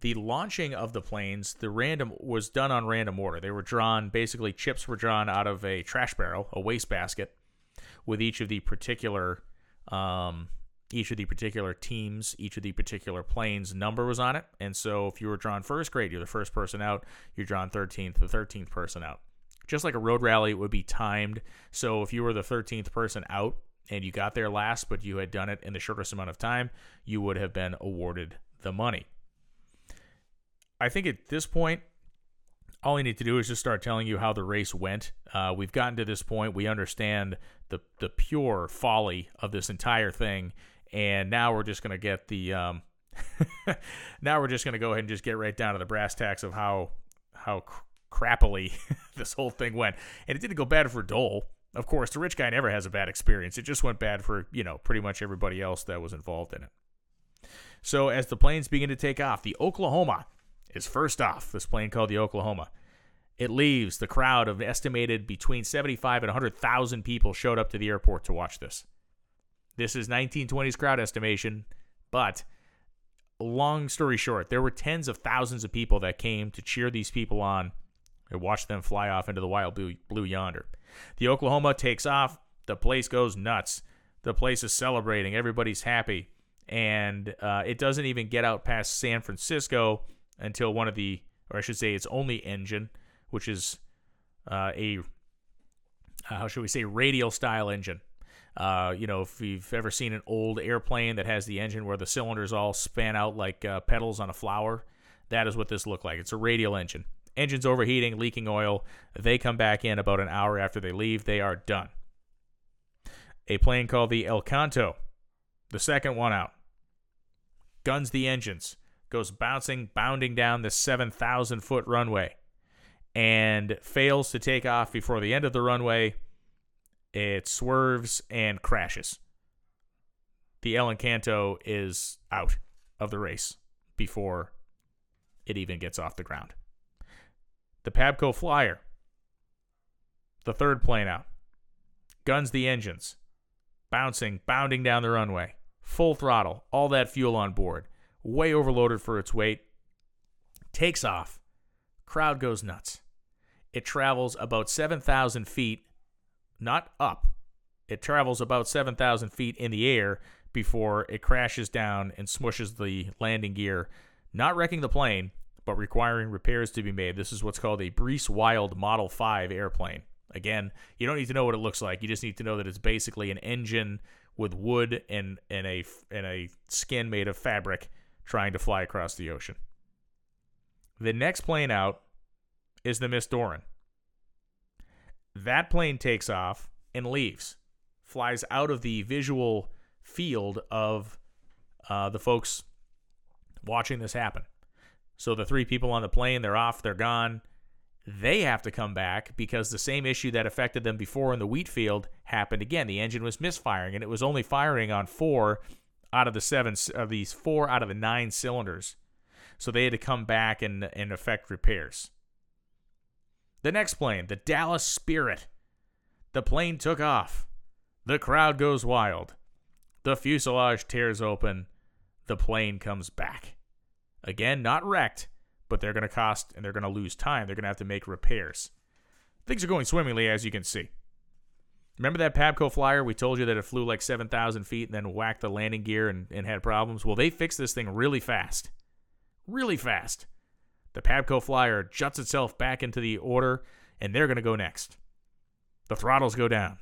The launching of the planes, the random was done on random order. They were drawn basically chips were drawn out of a trash barrel, a waste basket, with each of the particular um, each of the particular teams, each of the particular planes number was on it. And so if you were drawn first, great, you're the first person out. You're drawn 13th, the 13th person out just like a road rally, it would be timed. So if you were the 13th person out and you got there last, but you had done it in the shortest amount of time, you would have been awarded the money. I think at this point, all you need to do is just start telling you how the race went. Uh, we've gotten to this point. We understand the the pure folly of this entire thing, and now we're just going to get the. Um, now we're just going to go ahead and just get right down to the brass tacks of how how crappily this whole thing went. And it didn't go bad for Dole. Of course, the rich guy never has a bad experience. It just went bad for, you know, pretty much everybody else that was involved in it. So as the planes begin to take off, the Oklahoma is first off. This plane called the Oklahoma. It leaves the crowd of estimated between 75 and 100,000 people showed up to the airport to watch this. This is 1920s crowd estimation, but long story short, there were tens of thousands of people that came to cheer these people on and watch them fly off into the wild blue, blue yonder. The Oklahoma takes off. The place goes nuts. The place is celebrating. Everybody's happy. And uh, it doesn't even get out past San Francisco until one of the, or I should say, its only engine, which is uh, a, uh, how should we say, radial style engine. Uh, you know, if you've ever seen an old airplane that has the engine where the cylinders all span out like uh, petals on a flower, that is what this looked like. It's a radial engine engine's overheating, leaking oil. They come back in about an hour after they leave. They are done. A plane called the El Canto, the second one out, guns the engines, goes bouncing, bounding down the 7,000 foot runway, and fails to take off before the end of the runway. It swerves and crashes. The El Encanto is out of the race before it even gets off the ground the Pabco Flyer, the third plane out, guns the engines, bouncing, bounding down the runway, full throttle, all that fuel on board, way overloaded for its weight, takes off, crowd goes nuts. It travels about 7,000 feet, not up, it travels about 7,000 feet in the air before it crashes down and smushes the landing gear, not wrecking the plane, but requiring repairs to be made. This is what's called a Breese Wilde Model 5 airplane. Again, you don't need to know what it looks like. You just need to know that it's basically an engine with wood and, and a and a skin made of fabric trying to fly across the ocean. The next plane out is the Miss Doran. That plane takes off and leaves, flies out of the visual field of uh, the folks watching this happen. So the three people on the plane, they're off, they're gone. They have to come back because the same issue that affected them before in the wheat field happened again. The engine was misfiring and it was only firing on four out of the seven of these four out of the nine cylinders. So they had to come back and, and effect repairs. The next plane, the Dallas Spirit. The plane took off. The crowd goes wild. The fuselage tears open. The plane comes back. Again, not wrecked, but they're going to cost and they're going to lose time. They're going to have to make repairs. Things are going swimmingly, as you can see. Remember that Pabco flyer? We told you that it flew like 7,000 feet and then whacked the landing gear and, and had problems? Well, they fixed this thing really fast. Really fast. The Pabco flyer juts itself back into the order, and they're going to go next. The throttles go down.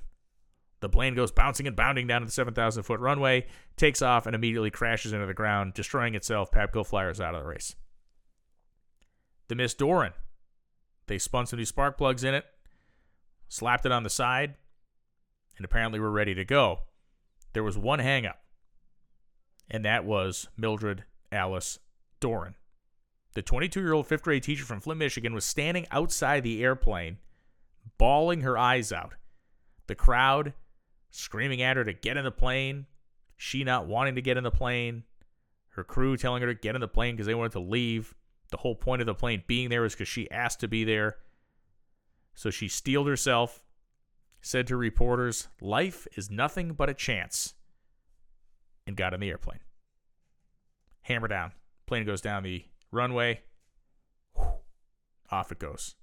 The plane goes bouncing and bounding down to the 7,000 foot runway, takes off, and immediately crashes into the ground, destroying itself. Pabco Flyer is out of the race. The Miss Doran. They spun some new spark plugs in it, slapped it on the side, and apparently we were ready to go. There was one hangup, and that was Mildred Alice Doran. The 22 year old fifth grade teacher from Flint, Michigan was standing outside the airplane, bawling her eyes out. The crowd screaming at her to get in the plane, she not wanting to get in the plane, her crew telling her to get in the plane because they wanted to leave. The whole point of the plane being there was because she asked to be there. So she steeled herself, said to reporters, Life is nothing but a chance, and got in the airplane. Hammer down. Plane goes down the runway. Off it goes.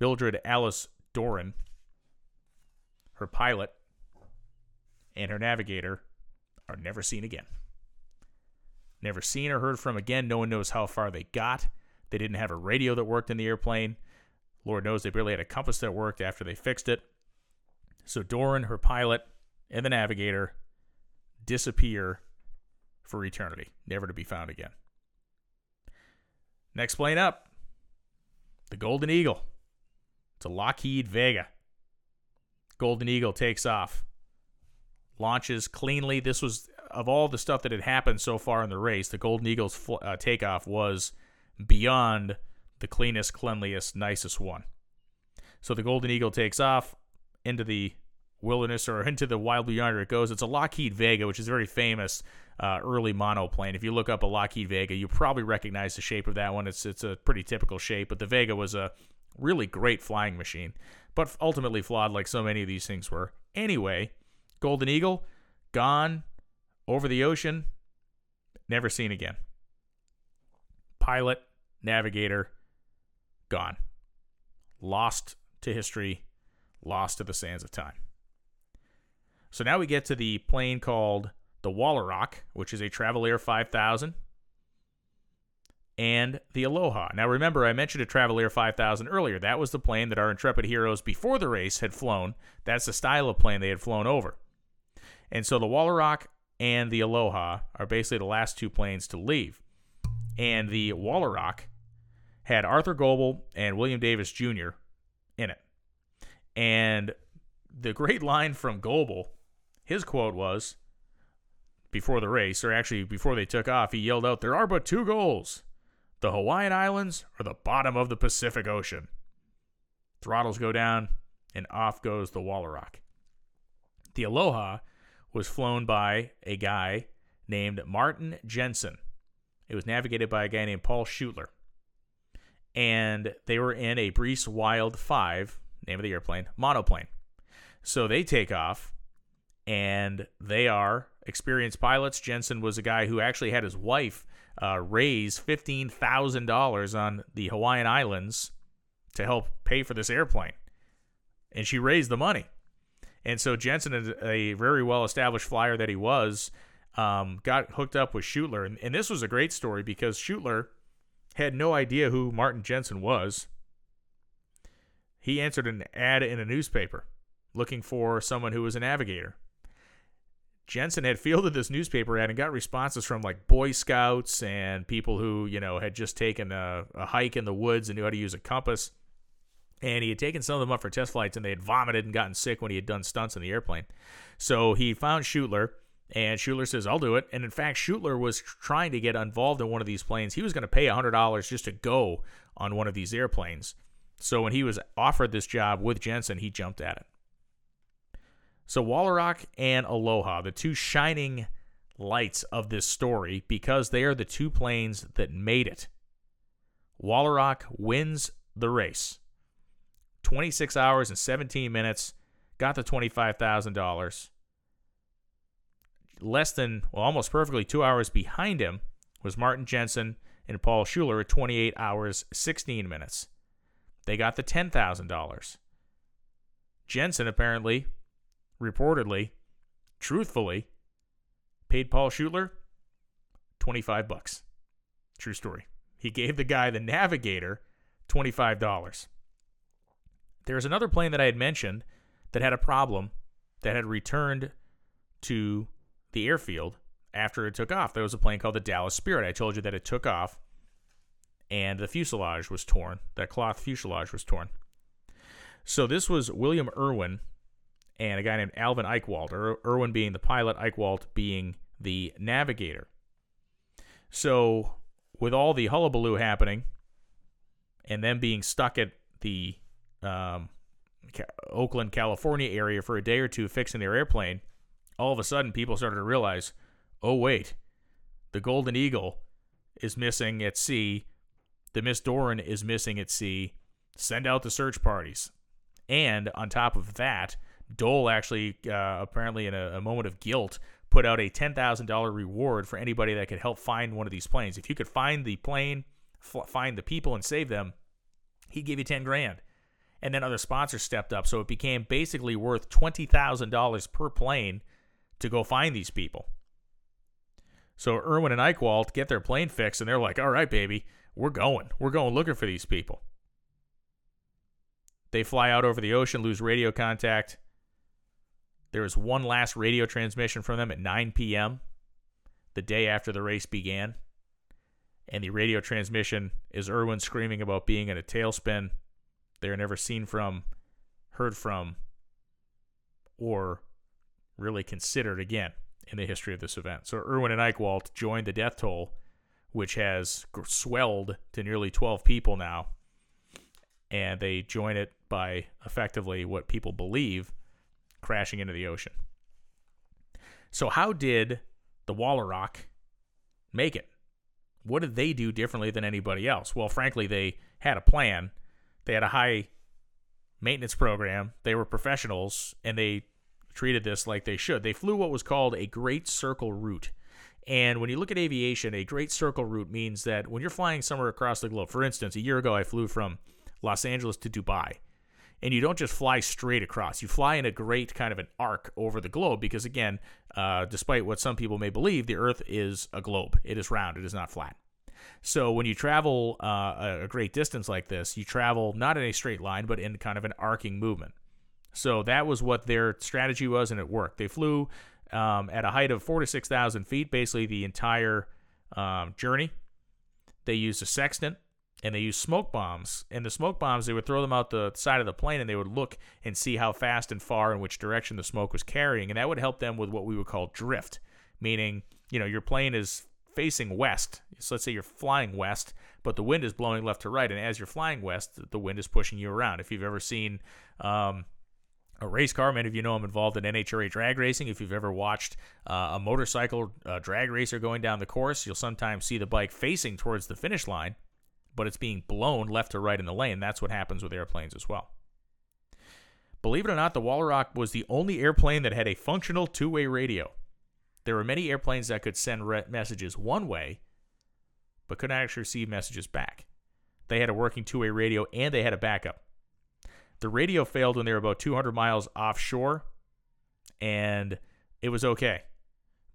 Mildred Alice Doran, her pilot, and her navigator are never seen again. Never seen or heard from again. No one knows how far they got. They didn't have a radio that worked in the airplane. Lord knows they barely had a compass that worked after they fixed it. So Doran, her pilot, and the navigator disappear for eternity, never to be found again. Next plane up the Golden Eagle to Lockheed Vega. Golden Eagle takes off, launches cleanly. This was, of all the stuff that had happened so far in the race, the Golden Eagle's fl- uh, takeoff was beyond the cleanest, cleanliest, nicest one. So the Golden Eagle takes off into the wilderness or into the wild beyond it goes. It's a Lockheed Vega, which is a very famous uh, early monoplane. If you look up a Lockheed Vega, you probably recognize the shape of that one. It's it's a pretty typical shape, but the Vega was a really great flying machine, but ultimately flawed like so many of these things were. Anyway, Golden Eagle, gone over the ocean, never seen again. Pilot, navigator, gone. Lost to history, lost to the sands of time. So now we get to the plane called the Woolaroc, which is a Travel Air 5000 and the Aloha. Now, remember, I mentioned a Travel Air 5000 earlier. That was the plane that our intrepid heroes before the race had flown. That's the style of plane they had flown over. And so the Woolaroc and the Aloha are basically the last two planes to leave. And the Woolaroc had Arthur Goebel and William Davis Jr. in it. And the great line from Goebel, his quote was before the race, or actually before they took off, he yelled out, There are but two goals the Hawaiian Islands, or the bottom of the Pacific Ocean. Throttles go down, and off goes the Woolaroc. The Aloha was flown by a guy named Martin Jensen. It was navigated by a guy named Paul Schuettler. And they were in a Breese Wilde 5, name of the airplane, monoplane. So they take off, and they are experienced pilots. Jensen was a guy who actually had his wife uh, raise $15,000 on the Hawaiian Islands to help pay for this airplane. And she raised the money. And so Jensen, a very well established flyer that he was, um, got hooked up with Schuettler. And, and this was a great story because Schuettler had no idea who Martin Jensen was. He answered an ad in a newspaper looking for someone who was a navigator. Jensen had fielded this newspaper ad and got responses from like Boy Scouts and people who, you know, had just taken a, a, hike in the woods and knew how to use a compass. And he had taken some of them up for test flights and they had vomited and gotten sick when he had done stunts in the airplane. So he found Schuettler and Schuettler says, I'll do it. And in fact, Schuettler was trying to get involved in one of these planes. He was going to pay $100 just to go on one of these airplanes. So when he was offered this job with Jensen, he jumped at it. So Woolaroc and Aloha, the two shining lights of this story, because they are the two planes that made it. Woolaroc wins the race. 26 hours and 17 minutes, got the $25,000. Less than, well, almost perfectly two hours behind him was Martin Jensen and Paul Schuler at 28 hours, 16 minutes. They got the $10,000. Jensen apparently, reportedly, truthfully, paid Paul Schuler 25 bucks. True story. He gave the guy the navigator $25. There's another plane that I had mentioned that had a problem that had returned to the airfield after it took off. There was a plane called the Dallas Spirit. I told you that it took off and the fuselage was torn. That cloth fuselage was torn. So this was William Irwin and a guy named Alvin Eichwald, Ir- Irwin being the pilot, Eichwald being the navigator. So with all the hullabaloo happening and them being stuck at the um, Oakland, California area for a day or two fixing their airplane, all of a sudden people started to realize, oh, wait, the Golden Eagle is missing at sea. The Miss Doran is missing at sea. Send out the search parties. And on top of that, Dole actually, uh, apparently in a, a, moment of guilt, put out a $10,000 reward for anybody that could help find one of these planes. If you could find the plane, find the people, and save them, he'd give you 10 grand and then other sponsors stepped up. So it became basically worth $20,000 per plane to go find these people. So Irwin and Eichwald get their plane fixed, and they're like, all right, baby, we're going. We're going looking for these people. They fly out over the ocean, lose radio contact. There is one last radio transmission from them at 9 p.m., the day after the race began. And the radio transmission is Irwin screaming about being in a tailspin they are never seen from, heard from, or really considered again in the history of this event. So Irwin and Eichwald joined the death toll, which has swelled to nearly 12 people now. And they join it by effectively what people believe crashing into the ocean. So, how did the Woolaroc make it? What did they do differently than anybody else? Well, frankly, they had a plan they had a high maintenance program. They were professionals and they treated this like they should. They flew what was called a great circle route. And when you look at aviation, a great circle route means that when you're flying somewhere across the globe, for instance, a year ago I flew from Los Angeles to Dubai. And you don't just fly straight across. You fly in a great kind of an arc over the globe because, again, uh, despite what some people may believe, the Earth is a globe. It is round, it is not flat. So when you travel uh, a great distance like this, you travel not in a straight line, but in kind of an arcing movement. So that was what their strategy was, and it worked. They flew um, at a height of four to six thousand feet, basically the entire um, journey. They used a sextant and they used smoke bombs. And the smoke bombs, they would throw them out the side of the plane and they would look and see how fast and far in which direction the smoke was carrying. And that would help them with what we would call drift, meaning, you know, your plane is facing west. So let's say you're flying west, but the wind is blowing left to right, and as you're flying west, the wind is pushing you around. If you've ever seen um, a race car, many of you know I'm involved in NHRA drag racing. If you've ever watched uh, a motorcycle uh, drag racer going down the course, you'll sometimes see the bike facing towards the finish line, but it's being blown left to right in the lane. That's what happens with airplanes as well. Believe it or not, the Woolaroc was the only airplane that had a functional two way radio. There were many airplanes that could send re- messages one way, but couldn't actually receive messages back. They had a working two way radio and they had a backup. The radio failed when they were about 200 miles offshore, and it was okay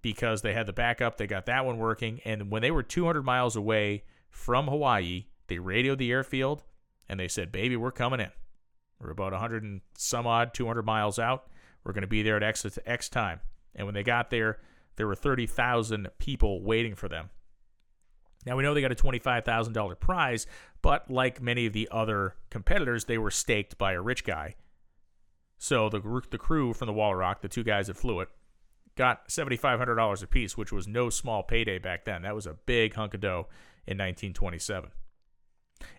because they had the backup. They got that one working. And when they were 200 miles away from Hawaii, they radioed the airfield and they said, Baby, we're coming in. We're about 100 and some odd, 200 miles out. We're going to be there at X, X time. And when they got there, there were 30,000 people waiting for them. Now we know they got a $25,000 prize, but like many of the other competitors, they were staked by a rich guy. So the the crew from the Woolaroc, the two guys that flew it, got $7,500 apiece, which was no small payday back then. That was a big hunk of dough in 1927.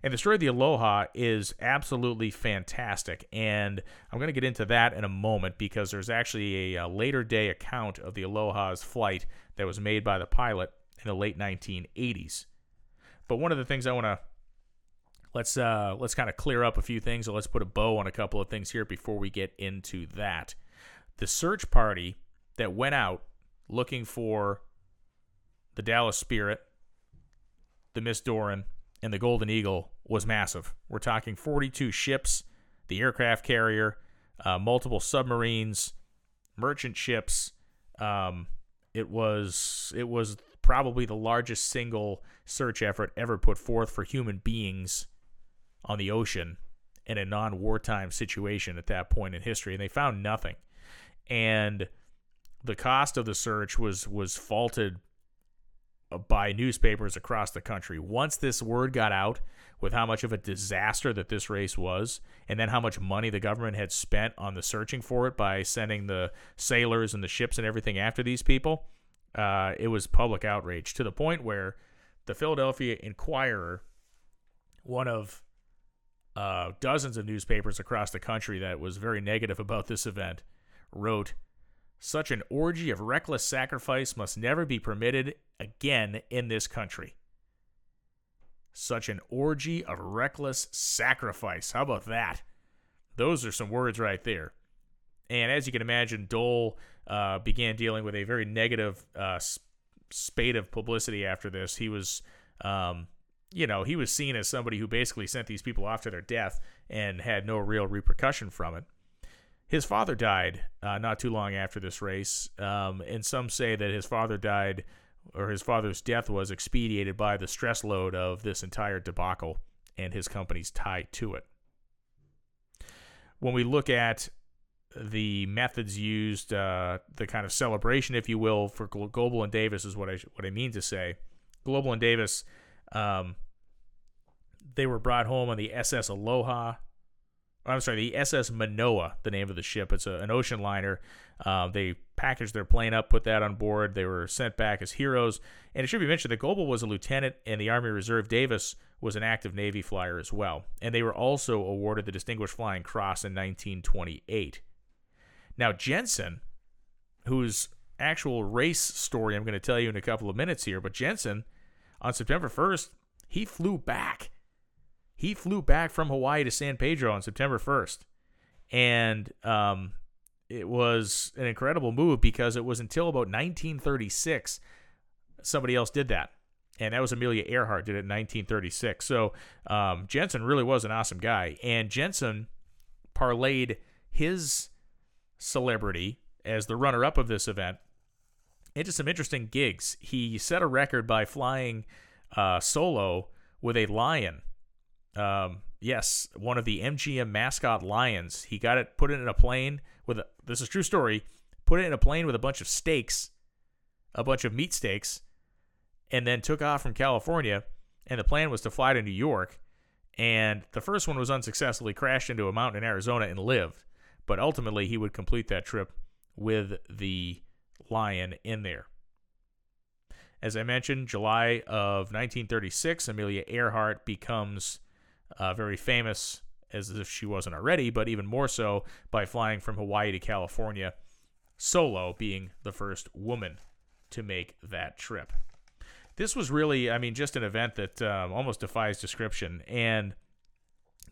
And the story of the Aloha is absolutely fantastic. And I'm going to get into that in a moment because there's actually a, a, later day account of the Aloha's flight that was made by the pilot in the late 1980s. But one of the things I want to let's uh, let's kind of clear up a few things. let's put a bow on a couple of things here before we get into that. The search party that went out looking for the Dallas Spirit, the Miss Doran, and the Golden Eagle was massive. We're talking 42 ships, the aircraft carrier, uh, multiple submarines, merchant ships. Um, it was it was probably the largest single search effort ever put forth for human beings on the ocean in a non-wartime situation at that point in history, and they found nothing. And the cost of the search was was faulted by newspapers across the country. Once this word got out with how much of a disaster that this race was, and then how much money the government had spent on the searching for it by sending the sailors and the ships and everything after these people, uh, it was public outrage to the point where the Philadelphia Inquirer, one of uh, dozens of newspapers across the country that was very negative about this event, wrote such an orgy of reckless sacrifice must never be permitted again in this country. Such an orgy of reckless sacrifice. How about that? Those are some words right there. And as you can imagine, Dole uh, began dealing with a very negative uh, spate of publicity after this. He was, um, you know, he was seen as somebody who basically sent these people off to their death and had no real repercussion from it. His father died uh, not too long after this race, um, and some say that his father died or his father's death was expedited by the stress load of this entire debacle and his company's tie to it. When we look at the methods used, uh, the kind of celebration, if you will, for Goebel and Davis is what I what I mean to say. Goebel and Davis, um, they were brought home on the SS Aloha I'm sorry, the SS Manoa, the name of the ship. It's a, an ocean liner. Uh, they packaged their plane up, put that on board. They were sent back as heroes. And it should be mentioned that Goebel was a lieutenant in the Army Reserve. Davis was an active Navy flyer as well. And they were also awarded the Distinguished Flying Cross in 1928. Now, Jensen, whose actual race story I'm going to tell you in a couple of minutes here, but Jensen, on September 1st, he flew back he flew back from Hawaii to San Pedro on September 1st. And um, it was an incredible move because it was until about 1936 somebody else did that. And that was Amelia Earhart did it in 1936. So um, Jensen really was an awesome guy. And Jensen parlayed his celebrity as the runner up of this event into some interesting gigs. He set a record by flying uh, solo with a lion um, yes, one of the MGM mascot lions. He got it, put it in a plane with a, this is true story. Put it in a plane with a bunch of steaks, a bunch of meat steaks, and then took off from California. And the plan was to fly to New York. And the first one was unsuccessfully crashed into a mountain in Arizona and lived. But ultimately, he would complete that trip with the lion in there. As I mentioned, July of 1936, Amelia Earhart becomes uh, very famous as if she wasn't already, but even more so by flying from Hawaii to California solo, being the first woman to make that trip. This was really, I mean, just an event that um, almost defies description. And,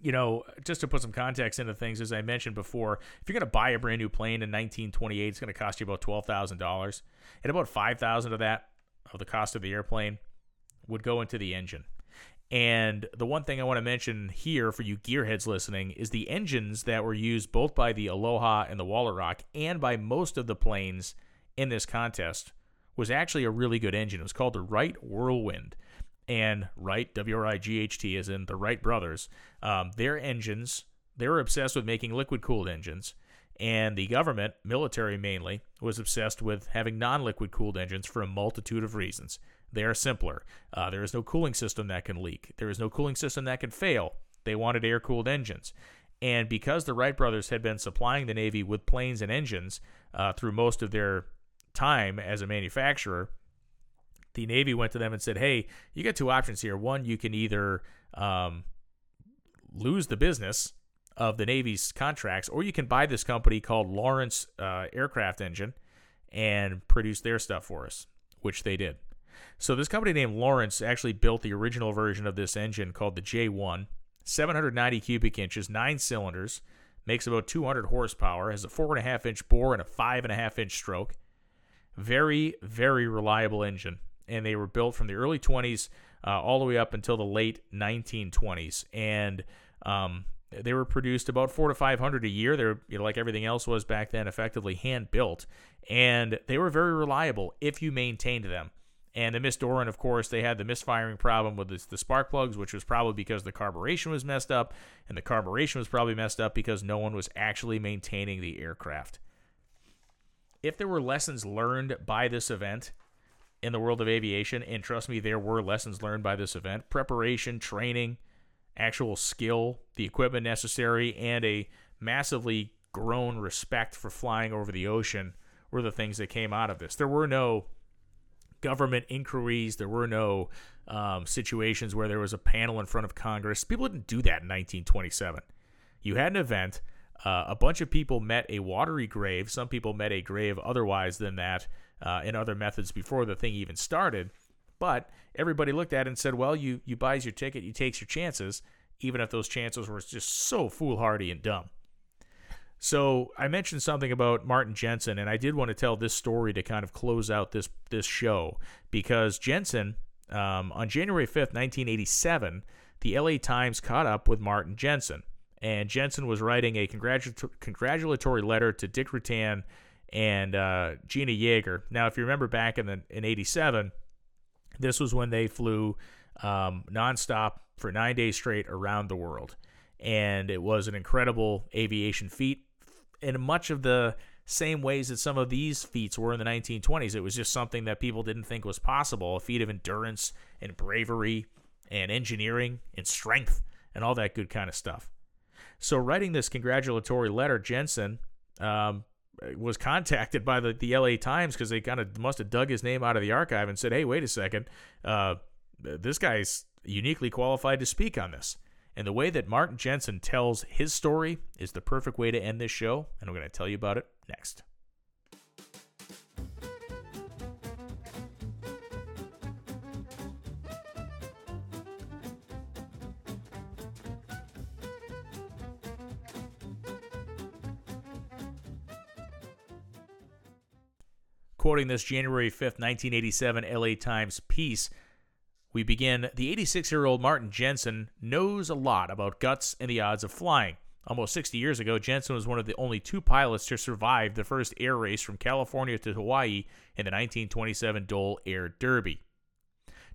you know, just to put some context into things, as I mentioned before, if you're going to buy a brand new plane in 1928, it's going to cost you about $12,000. And about 5000 of that, of the cost of the airplane, would go into the engine. And the one thing I want to mention here for you gearheads listening is the engines that were used both by the Aloha and the Woolaroc and by most of the planes in this contest was actually a really good engine. It was called the Wright Whirlwind. And Wright, W R I G H T, as in the Wright brothers, um, their engines, they were obsessed with making liquid cooled engines. And the government, military mainly, was obsessed with having non liquid cooled engines for a multitude of reasons. They are simpler. Uh, there is no cooling system that can leak. There is no cooling system that can fail. They wanted air cooled engines. And because the Wright brothers had been supplying the Navy with planes and engines uh, through most of their time as a manufacturer, the Navy went to them and said, "Hey, you got two options here. One, you can either um, lose the business of the Navy's contracts, or you can buy this company called Lawrance uh, Aircraft Engine and produce their stuff for us, which they did. So this company named Lawrance actually built the original version of this engine called the J1, 790 cubic inches, nine cylinders, makes about 200 horsepower, has a four and a half inch bore and a five and a half inch stroke. Very, very reliable engine, and they were built from the early 20s uh, all the way up until the late 1920s, and um, they were produced about four to 500 a year. They're you know, like everything else was back then, effectively hand built, and they were very reliable if you maintained them. And the Miss Doran, of course, they had the misfiring problem with the, the spark plugs, which was probably because the carburation was messed up, and the carburation was probably messed up because no one was actually maintaining the aircraft. If there were lessons learned by this event in the world of aviation, and trust me, there were lessons learned by this event preparation, training, actual skill, the equipment necessary, and a massively grown respect for flying over the ocean were the things that came out of this. There were no government inquiries. There were no um, situations where there was a panel in front of Congress. People didn't do that in 1927. You had an event. Uh, a bunch of people met a watery grave. Some people met a grave otherwise than that uh, in other methods before the thing even started. But everybody looked at it and said, well, you, you buys your ticket, you takes your chances, even if those chances were just so foolhardy and dumb. So I mentioned something about Martin Jensen, and I did want to tell this story to kind of close out this this show because Jensen, um, on January fifth, nineteen eighty seven, the L.A. Times caught up with Martin Jensen, and Jensen was writing a congratulatory letter to Dick Rutan and uh, Jeana Yeager. Now, if you remember back in the in eighty seven, this was when they flew um, nonstop for nine days straight around the world and it was an incredible aviation feat in much of the same ways that some of these feats were in the 1920s. It was just something that people didn't think was possible a feat of endurance and bravery and engineering and strength and all that good kind of stuff. So, writing this congratulatory letter, Jensen um, was contacted by the, the LA Times because they kind of must have dug his name out of the archive and said, hey, wait a second, uh, this guy's uniquely qualified to speak on this. And the way that Martin Jensen tells his story is the perfect way to end this show, and I'm going to tell you about it next. Quoting this January 5th, 1987 LA Times piece, we begin The 86 year old Martin Jensen knows a lot about guts and the odds of flying. Almost 60 years ago, Jensen was one of the only two pilots to survive the first air race from California to Hawaii in the 1927 Dole Air Derby.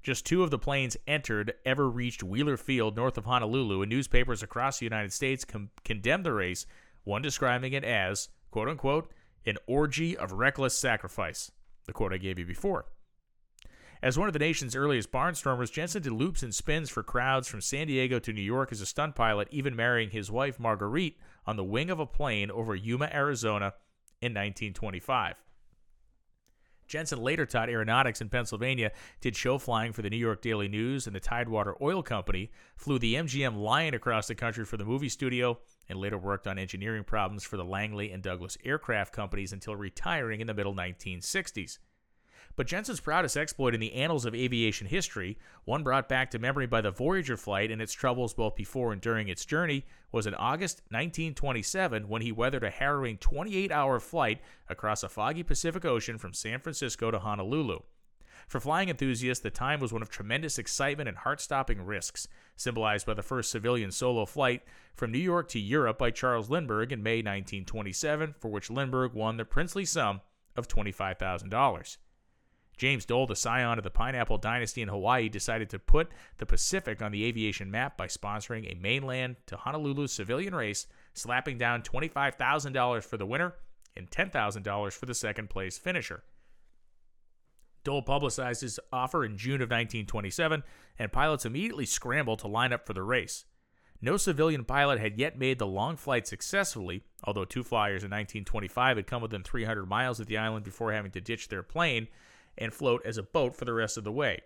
Just two of the planes entered ever reached Wheeler Field north of Honolulu, and newspapers across the United States com- condemned the race, one describing it as, quote unquote, an orgy of reckless sacrifice, the quote I gave you before. As one of the nation's earliest barnstormers, Jensen did loops and spins for crowds from San Diego to New York as a stunt pilot, even marrying his wife Marguerite on the wing of a plane over Yuma, Arizona in 1925. Jensen later taught aeronautics in Pennsylvania, did show flying for the New York Daily News and the Tidewater Oil Company, flew the MGM Lion across the country for the movie studio, and later worked on engineering problems for the Langley and Douglas aircraft companies until retiring in the middle 1960s. But Jensen's proudest exploit in the annals of aviation history, one brought back to memory by the Voyager flight and its troubles both before and during its journey, was in August 1927 when he weathered a harrowing 28 hour flight across a foggy Pacific Ocean from San Francisco to Honolulu. For flying enthusiasts, the time was one of tremendous excitement and heart stopping risks, symbolized by the first civilian solo flight from New York to Europe by Charles Lindbergh in May 1927, for which Lindbergh won the princely sum of $25,000. James Dole, the scion of the Pineapple Dynasty in Hawaii, decided to put the Pacific on the aviation map by sponsoring a mainland to Honolulu civilian race, slapping down $25,000 for the winner and $10,000 for the second place finisher. Dole publicized his offer in June of 1927, and pilots immediately scrambled to line up for the race. No civilian pilot had yet made the long flight successfully, although two flyers in 1925 had come within 300 miles of the island before having to ditch their plane and float as a boat for the rest of the way.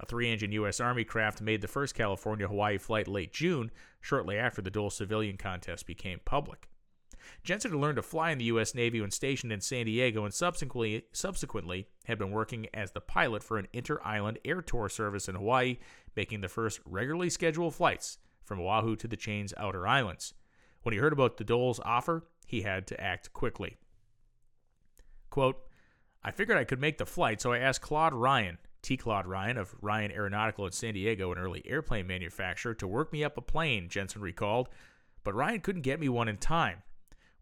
A three engine U.S. Army craft made the first California Hawaii flight late June, shortly after the Dole civilian contest became public. Jensen had learned to fly in the U.S. Navy when stationed in San Diego and subsequently, subsequently had been working as the pilot for an inter island air tour service in Hawaii, making the first regularly scheduled flights from Oahu to the chain's outer islands. When he heard about the Dole's offer, he had to act quickly. Quote, I figured I could make the flight, so I asked Claude Ryan, T. Claude Ryan of Ryan Aeronautical in San Diego, an early airplane manufacturer, to work me up a plane, Jensen recalled, but Ryan couldn't get me one in time.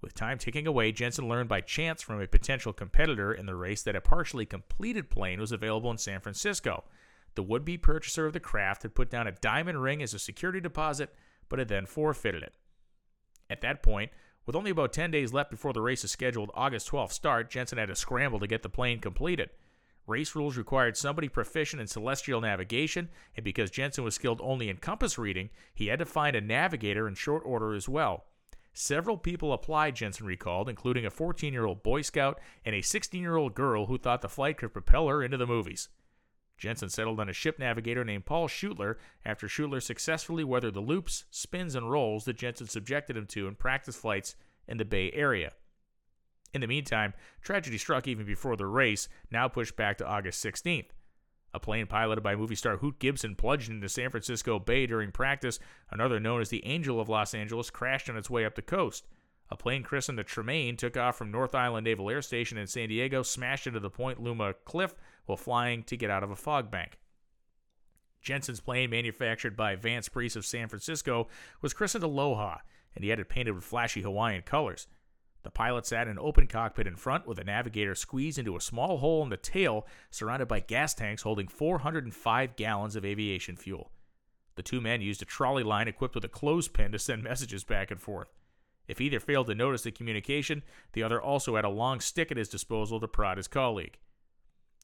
With time ticking away, Jensen learned by chance from a potential competitor in the race that a partially completed plane was available in San Francisco. The would be purchaser of the craft had put down a diamond ring as a security deposit, but had then forfeited it. At that point, with only about 10 days left before the race's scheduled August 12th start, Jensen had to scramble to get the plane completed. Race rules required somebody proficient in celestial navigation, and because Jensen was skilled only in compass reading, he had to find a navigator in short order as well. Several people applied, Jensen recalled, including a 14 year old Boy Scout and a 16 year old girl who thought the flight could propel her into the movies. Jensen settled on a ship navigator named Paul Schluter after Schluter successfully weathered the loops, spins, and rolls that Jensen subjected him to in practice flights in the Bay Area. In the meantime, tragedy struck even before the race, now pushed back to August 16th. A plane piloted by movie star Hoot Gibson plunged into San Francisco Bay during practice. Another, known as the Angel of Los Angeles, crashed on its way up the coast. A plane christened the Tremaine took off from North Island Naval Air Station in San Diego, smashed into the Point Loma cliff while flying to get out of a fog bank. Jensen's plane, manufactured by Vance Breese of San Francisco, was christened Aloha, and he had it painted with flashy Hawaiian colors. The pilot sat in an open cockpit in front with a navigator squeezed into a small hole in the tail surrounded by gas tanks holding 405 gallons of aviation fuel. The two men used a trolley line equipped with a clothespin to send messages back and forth. If either failed to notice the communication, the other also had a long stick at his disposal to prod his colleague.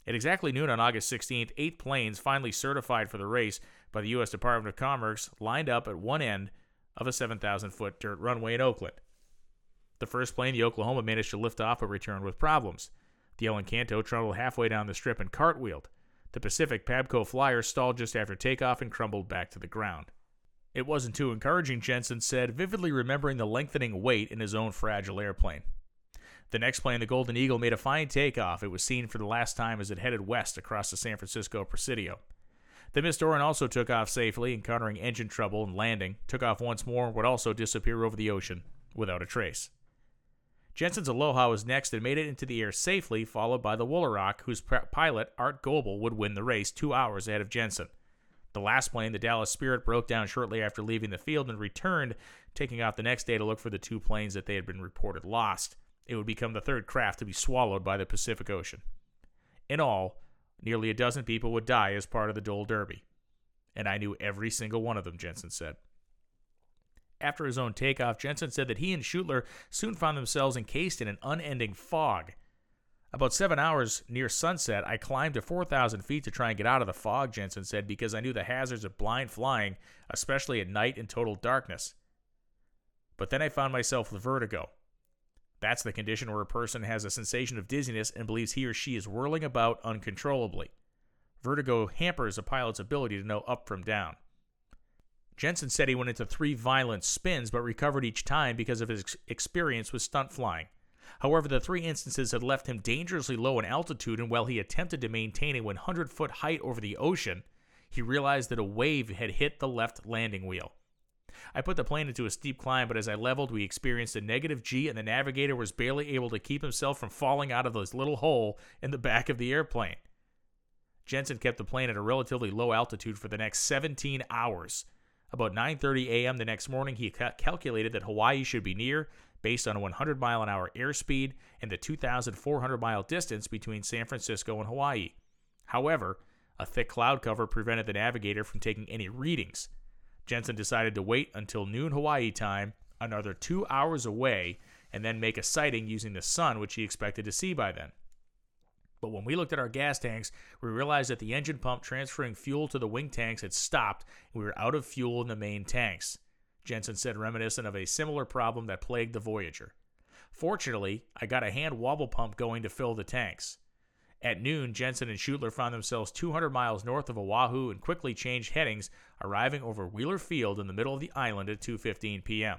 At exactly noon on August 16th, eight planes, finally certified for the race by the U.S. Department of Commerce, lined up at one end of a 7,000 foot dirt runway in Oakland. The first plane, the Oklahoma, managed to lift off but returned with problems. The El Encanto trundled halfway down the strip and cartwheeled. The Pacific Pabco Flyer stalled just after takeoff and crumbled back to the ground. It wasn't too encouraging, Jensen said, vividly remembering the lengthening wait in his own fragile airplane. The next plane, the Golden Eagle, made a fine takeoff. It was seen for the last time as it headed west across the San Francisco Presidio. The Miss Doran also took off safely, encountering engine trouble and landing, took off once more, would also disappear over the ocean without a trace. Jensen's Aloha was next and made it into the air safely, followed by the Woolaroc, whose pilot, Art Goebel, would win the race two hours ahead of Jensen. The last plane, the Dallas Spirit, broke down shortly after leaving the field and returned, taking off the next day to look for the two planes that they had been reported lost. It would become the third craft to be swallowed by the Pacific Ocean. In all, nearly a dozen people would die as part of the Dole Derby. And I knew every single one of them, Jensen said. After his own takeoff, Jensen said that he and Schluter soon found themselves encased in an unending fog. About seven hours near sunset, I climbed to 4,000 feet to try and get out of the fog, Jensen said, because I knew the hazards of blind flying, especially at night in total darkness. But then I found myself with vertigo. That's the condition where a person has a sensation of dizziness and believes he or she is whirling about uncontrollably. Vertigo hampers a pilot's ability to know up from down. Jensen said he went into three violent spins but recovered each time because of his experience with stunt flying. However, the three instances had left him dangerously low in altitude, and while he attempted to maintain a 100 foot height over the ocean, he realized that a wave had hit the left landing wheel. I put the plane into a steep climb, but as I leveled, we experienced a negative G, and the navigator was barely able to keep himself from falling out of this little hole in the back of the airplane. Jensen kept the plane at a relatively low altitude for the next 17 hours. About 9:30 a.m. the next morning, he ca- calculated that Hawaii should be near based on a 100 mile an hour airspeed and the 2,400 mile distance between San Francisco and Hawaii. However, a thick cloud cover prevented the navigator from taking any readings. Jensen decided to wait until noon Hawaii time, another two hours away, and then make a sighting using the sun, which he expected to see by then. But when we looked at our gas tanks, we realized that the engine pump transferring fuel to the wing tanks had stopped, and we were out of fuel in the main tanks. Jensen said, reminiscent of a similar problem that plagued the Voyager. Fortunately, I got a hand wobble pump going to fill the tanks. At noon, Jensen and Schluter found themselves 200 miles north of Oahu and quickly changed headings, arriving over Wheeler Field in the middle of the island at 2:15 p.m.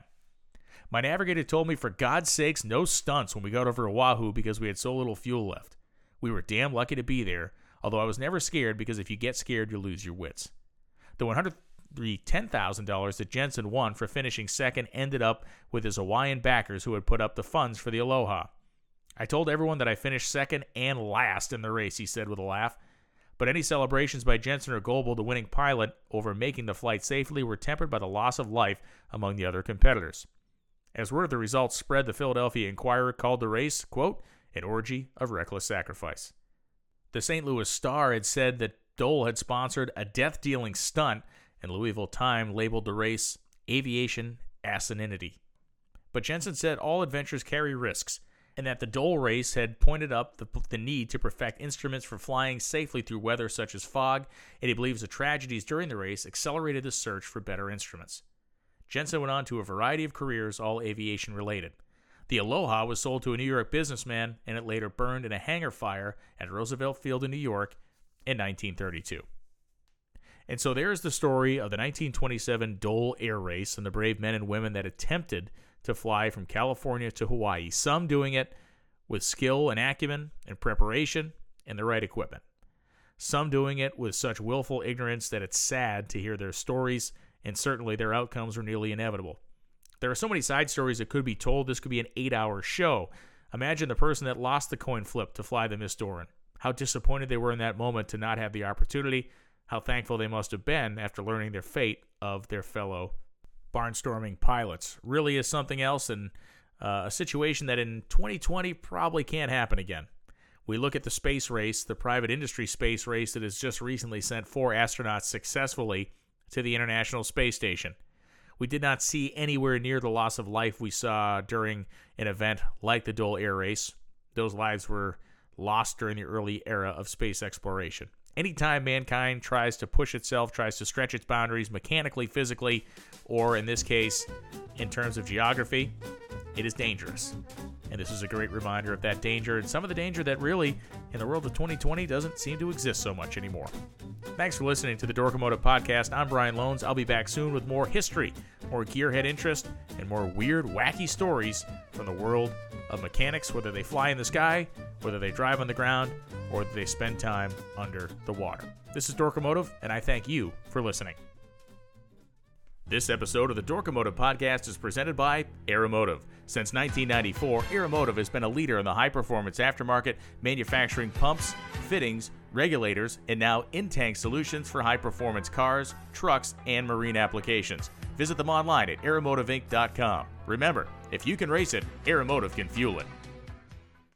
My navigator told me for God's sakes no stunts when we got over Oahu because we had so little fuel left. We were damn lucky to be there, although I was never scared because if you get scared, you lose your wits. The $110,000 that Jensen won for finishing second ended up with his Hawaiian backers who had put up the funds for the Aloha. I told everyone that I finished second and last in the race, he said with a laugh. But any celebrations by Jensen or Goebel, the winning pilot, over making the flight safely were tempered by the loss of life among the other competitors. As word of the results spread, the Philadelphia Inquirer called the race, quote, an orgy of reckless sacrifice. The St. Louis Star had said that Dole had sponsored a death dealing stunt, and Louisville Time labeled the race aviation asininity. But Jensen said all adventures carry risks, and that the Dole race had pointed up the, the, need to perfect instruments for flying safely through weather such as fog, and he believes the tragedies during the race accelerated the search for better instruments. Jensen went on to a variety of careers, all aviation related. The Aloha was sold to a New York businessman, and it later burned in a hangar fire at Roosevelt Field in New York in 1932. And so there's the story of the 1927 Dole Air Race and the brave men and women that attempted to fly from California to Hawaii, some doing it with skill and acumen and preparation and the right equipment. Some doing it with such willful ignorance that it's sad to hear their stories, and certainly their outcomes were nearly inevitable. There are so many side stories that could be told. This could be an eight hour show. Imagine the person that lost the coin flip to fly the Miss Doran. How disappointed they were in that moment to not have the opportunity. How thankful they must have been after learning their fate of their fellow barnstorming pilots. Really is something else and uh, a situation that in 2020 probably can't happen again. We look at the space race, the private industry space race that has just recently sent four astronauts successfully to the International Space Station. We did not see anywhere near the loss of life we saw during an event like the Dole Air Race. Those lives were lost during the early era of space exploration. Anytime mankind tries to push itself, tries to stretch its boundaries mechanically, physically, or in this case, in terms of geography, it is dangerous. And this is a great reminder of that danger and some of the danger that really, in the world of 2020, doesn't seem to exist so much anymore. Thanks for listening to the Dorkomotive Podcast. I'm Brian Lohnes. I'll be back soon with more history, more gearhead interest, and more weird, wacky stories from the world of mechanics, whether they fly in the sky, whether they drive on the ground, or they spend time under the water. This is Dorkomotive, and I thank you for listening. This episode of the Dorkomotive Podcast is presented by Aeromotive. Since 1994, Aeromotive has been a leader in the high performance aftermarket, manufacturing pumps, fittings, regulators, and now in tank solutions for high performance cars, trucks, and marine applications. Visit them online at aeromotiveinc.com. Remember, if you can race it, Aeromotive can fuel it.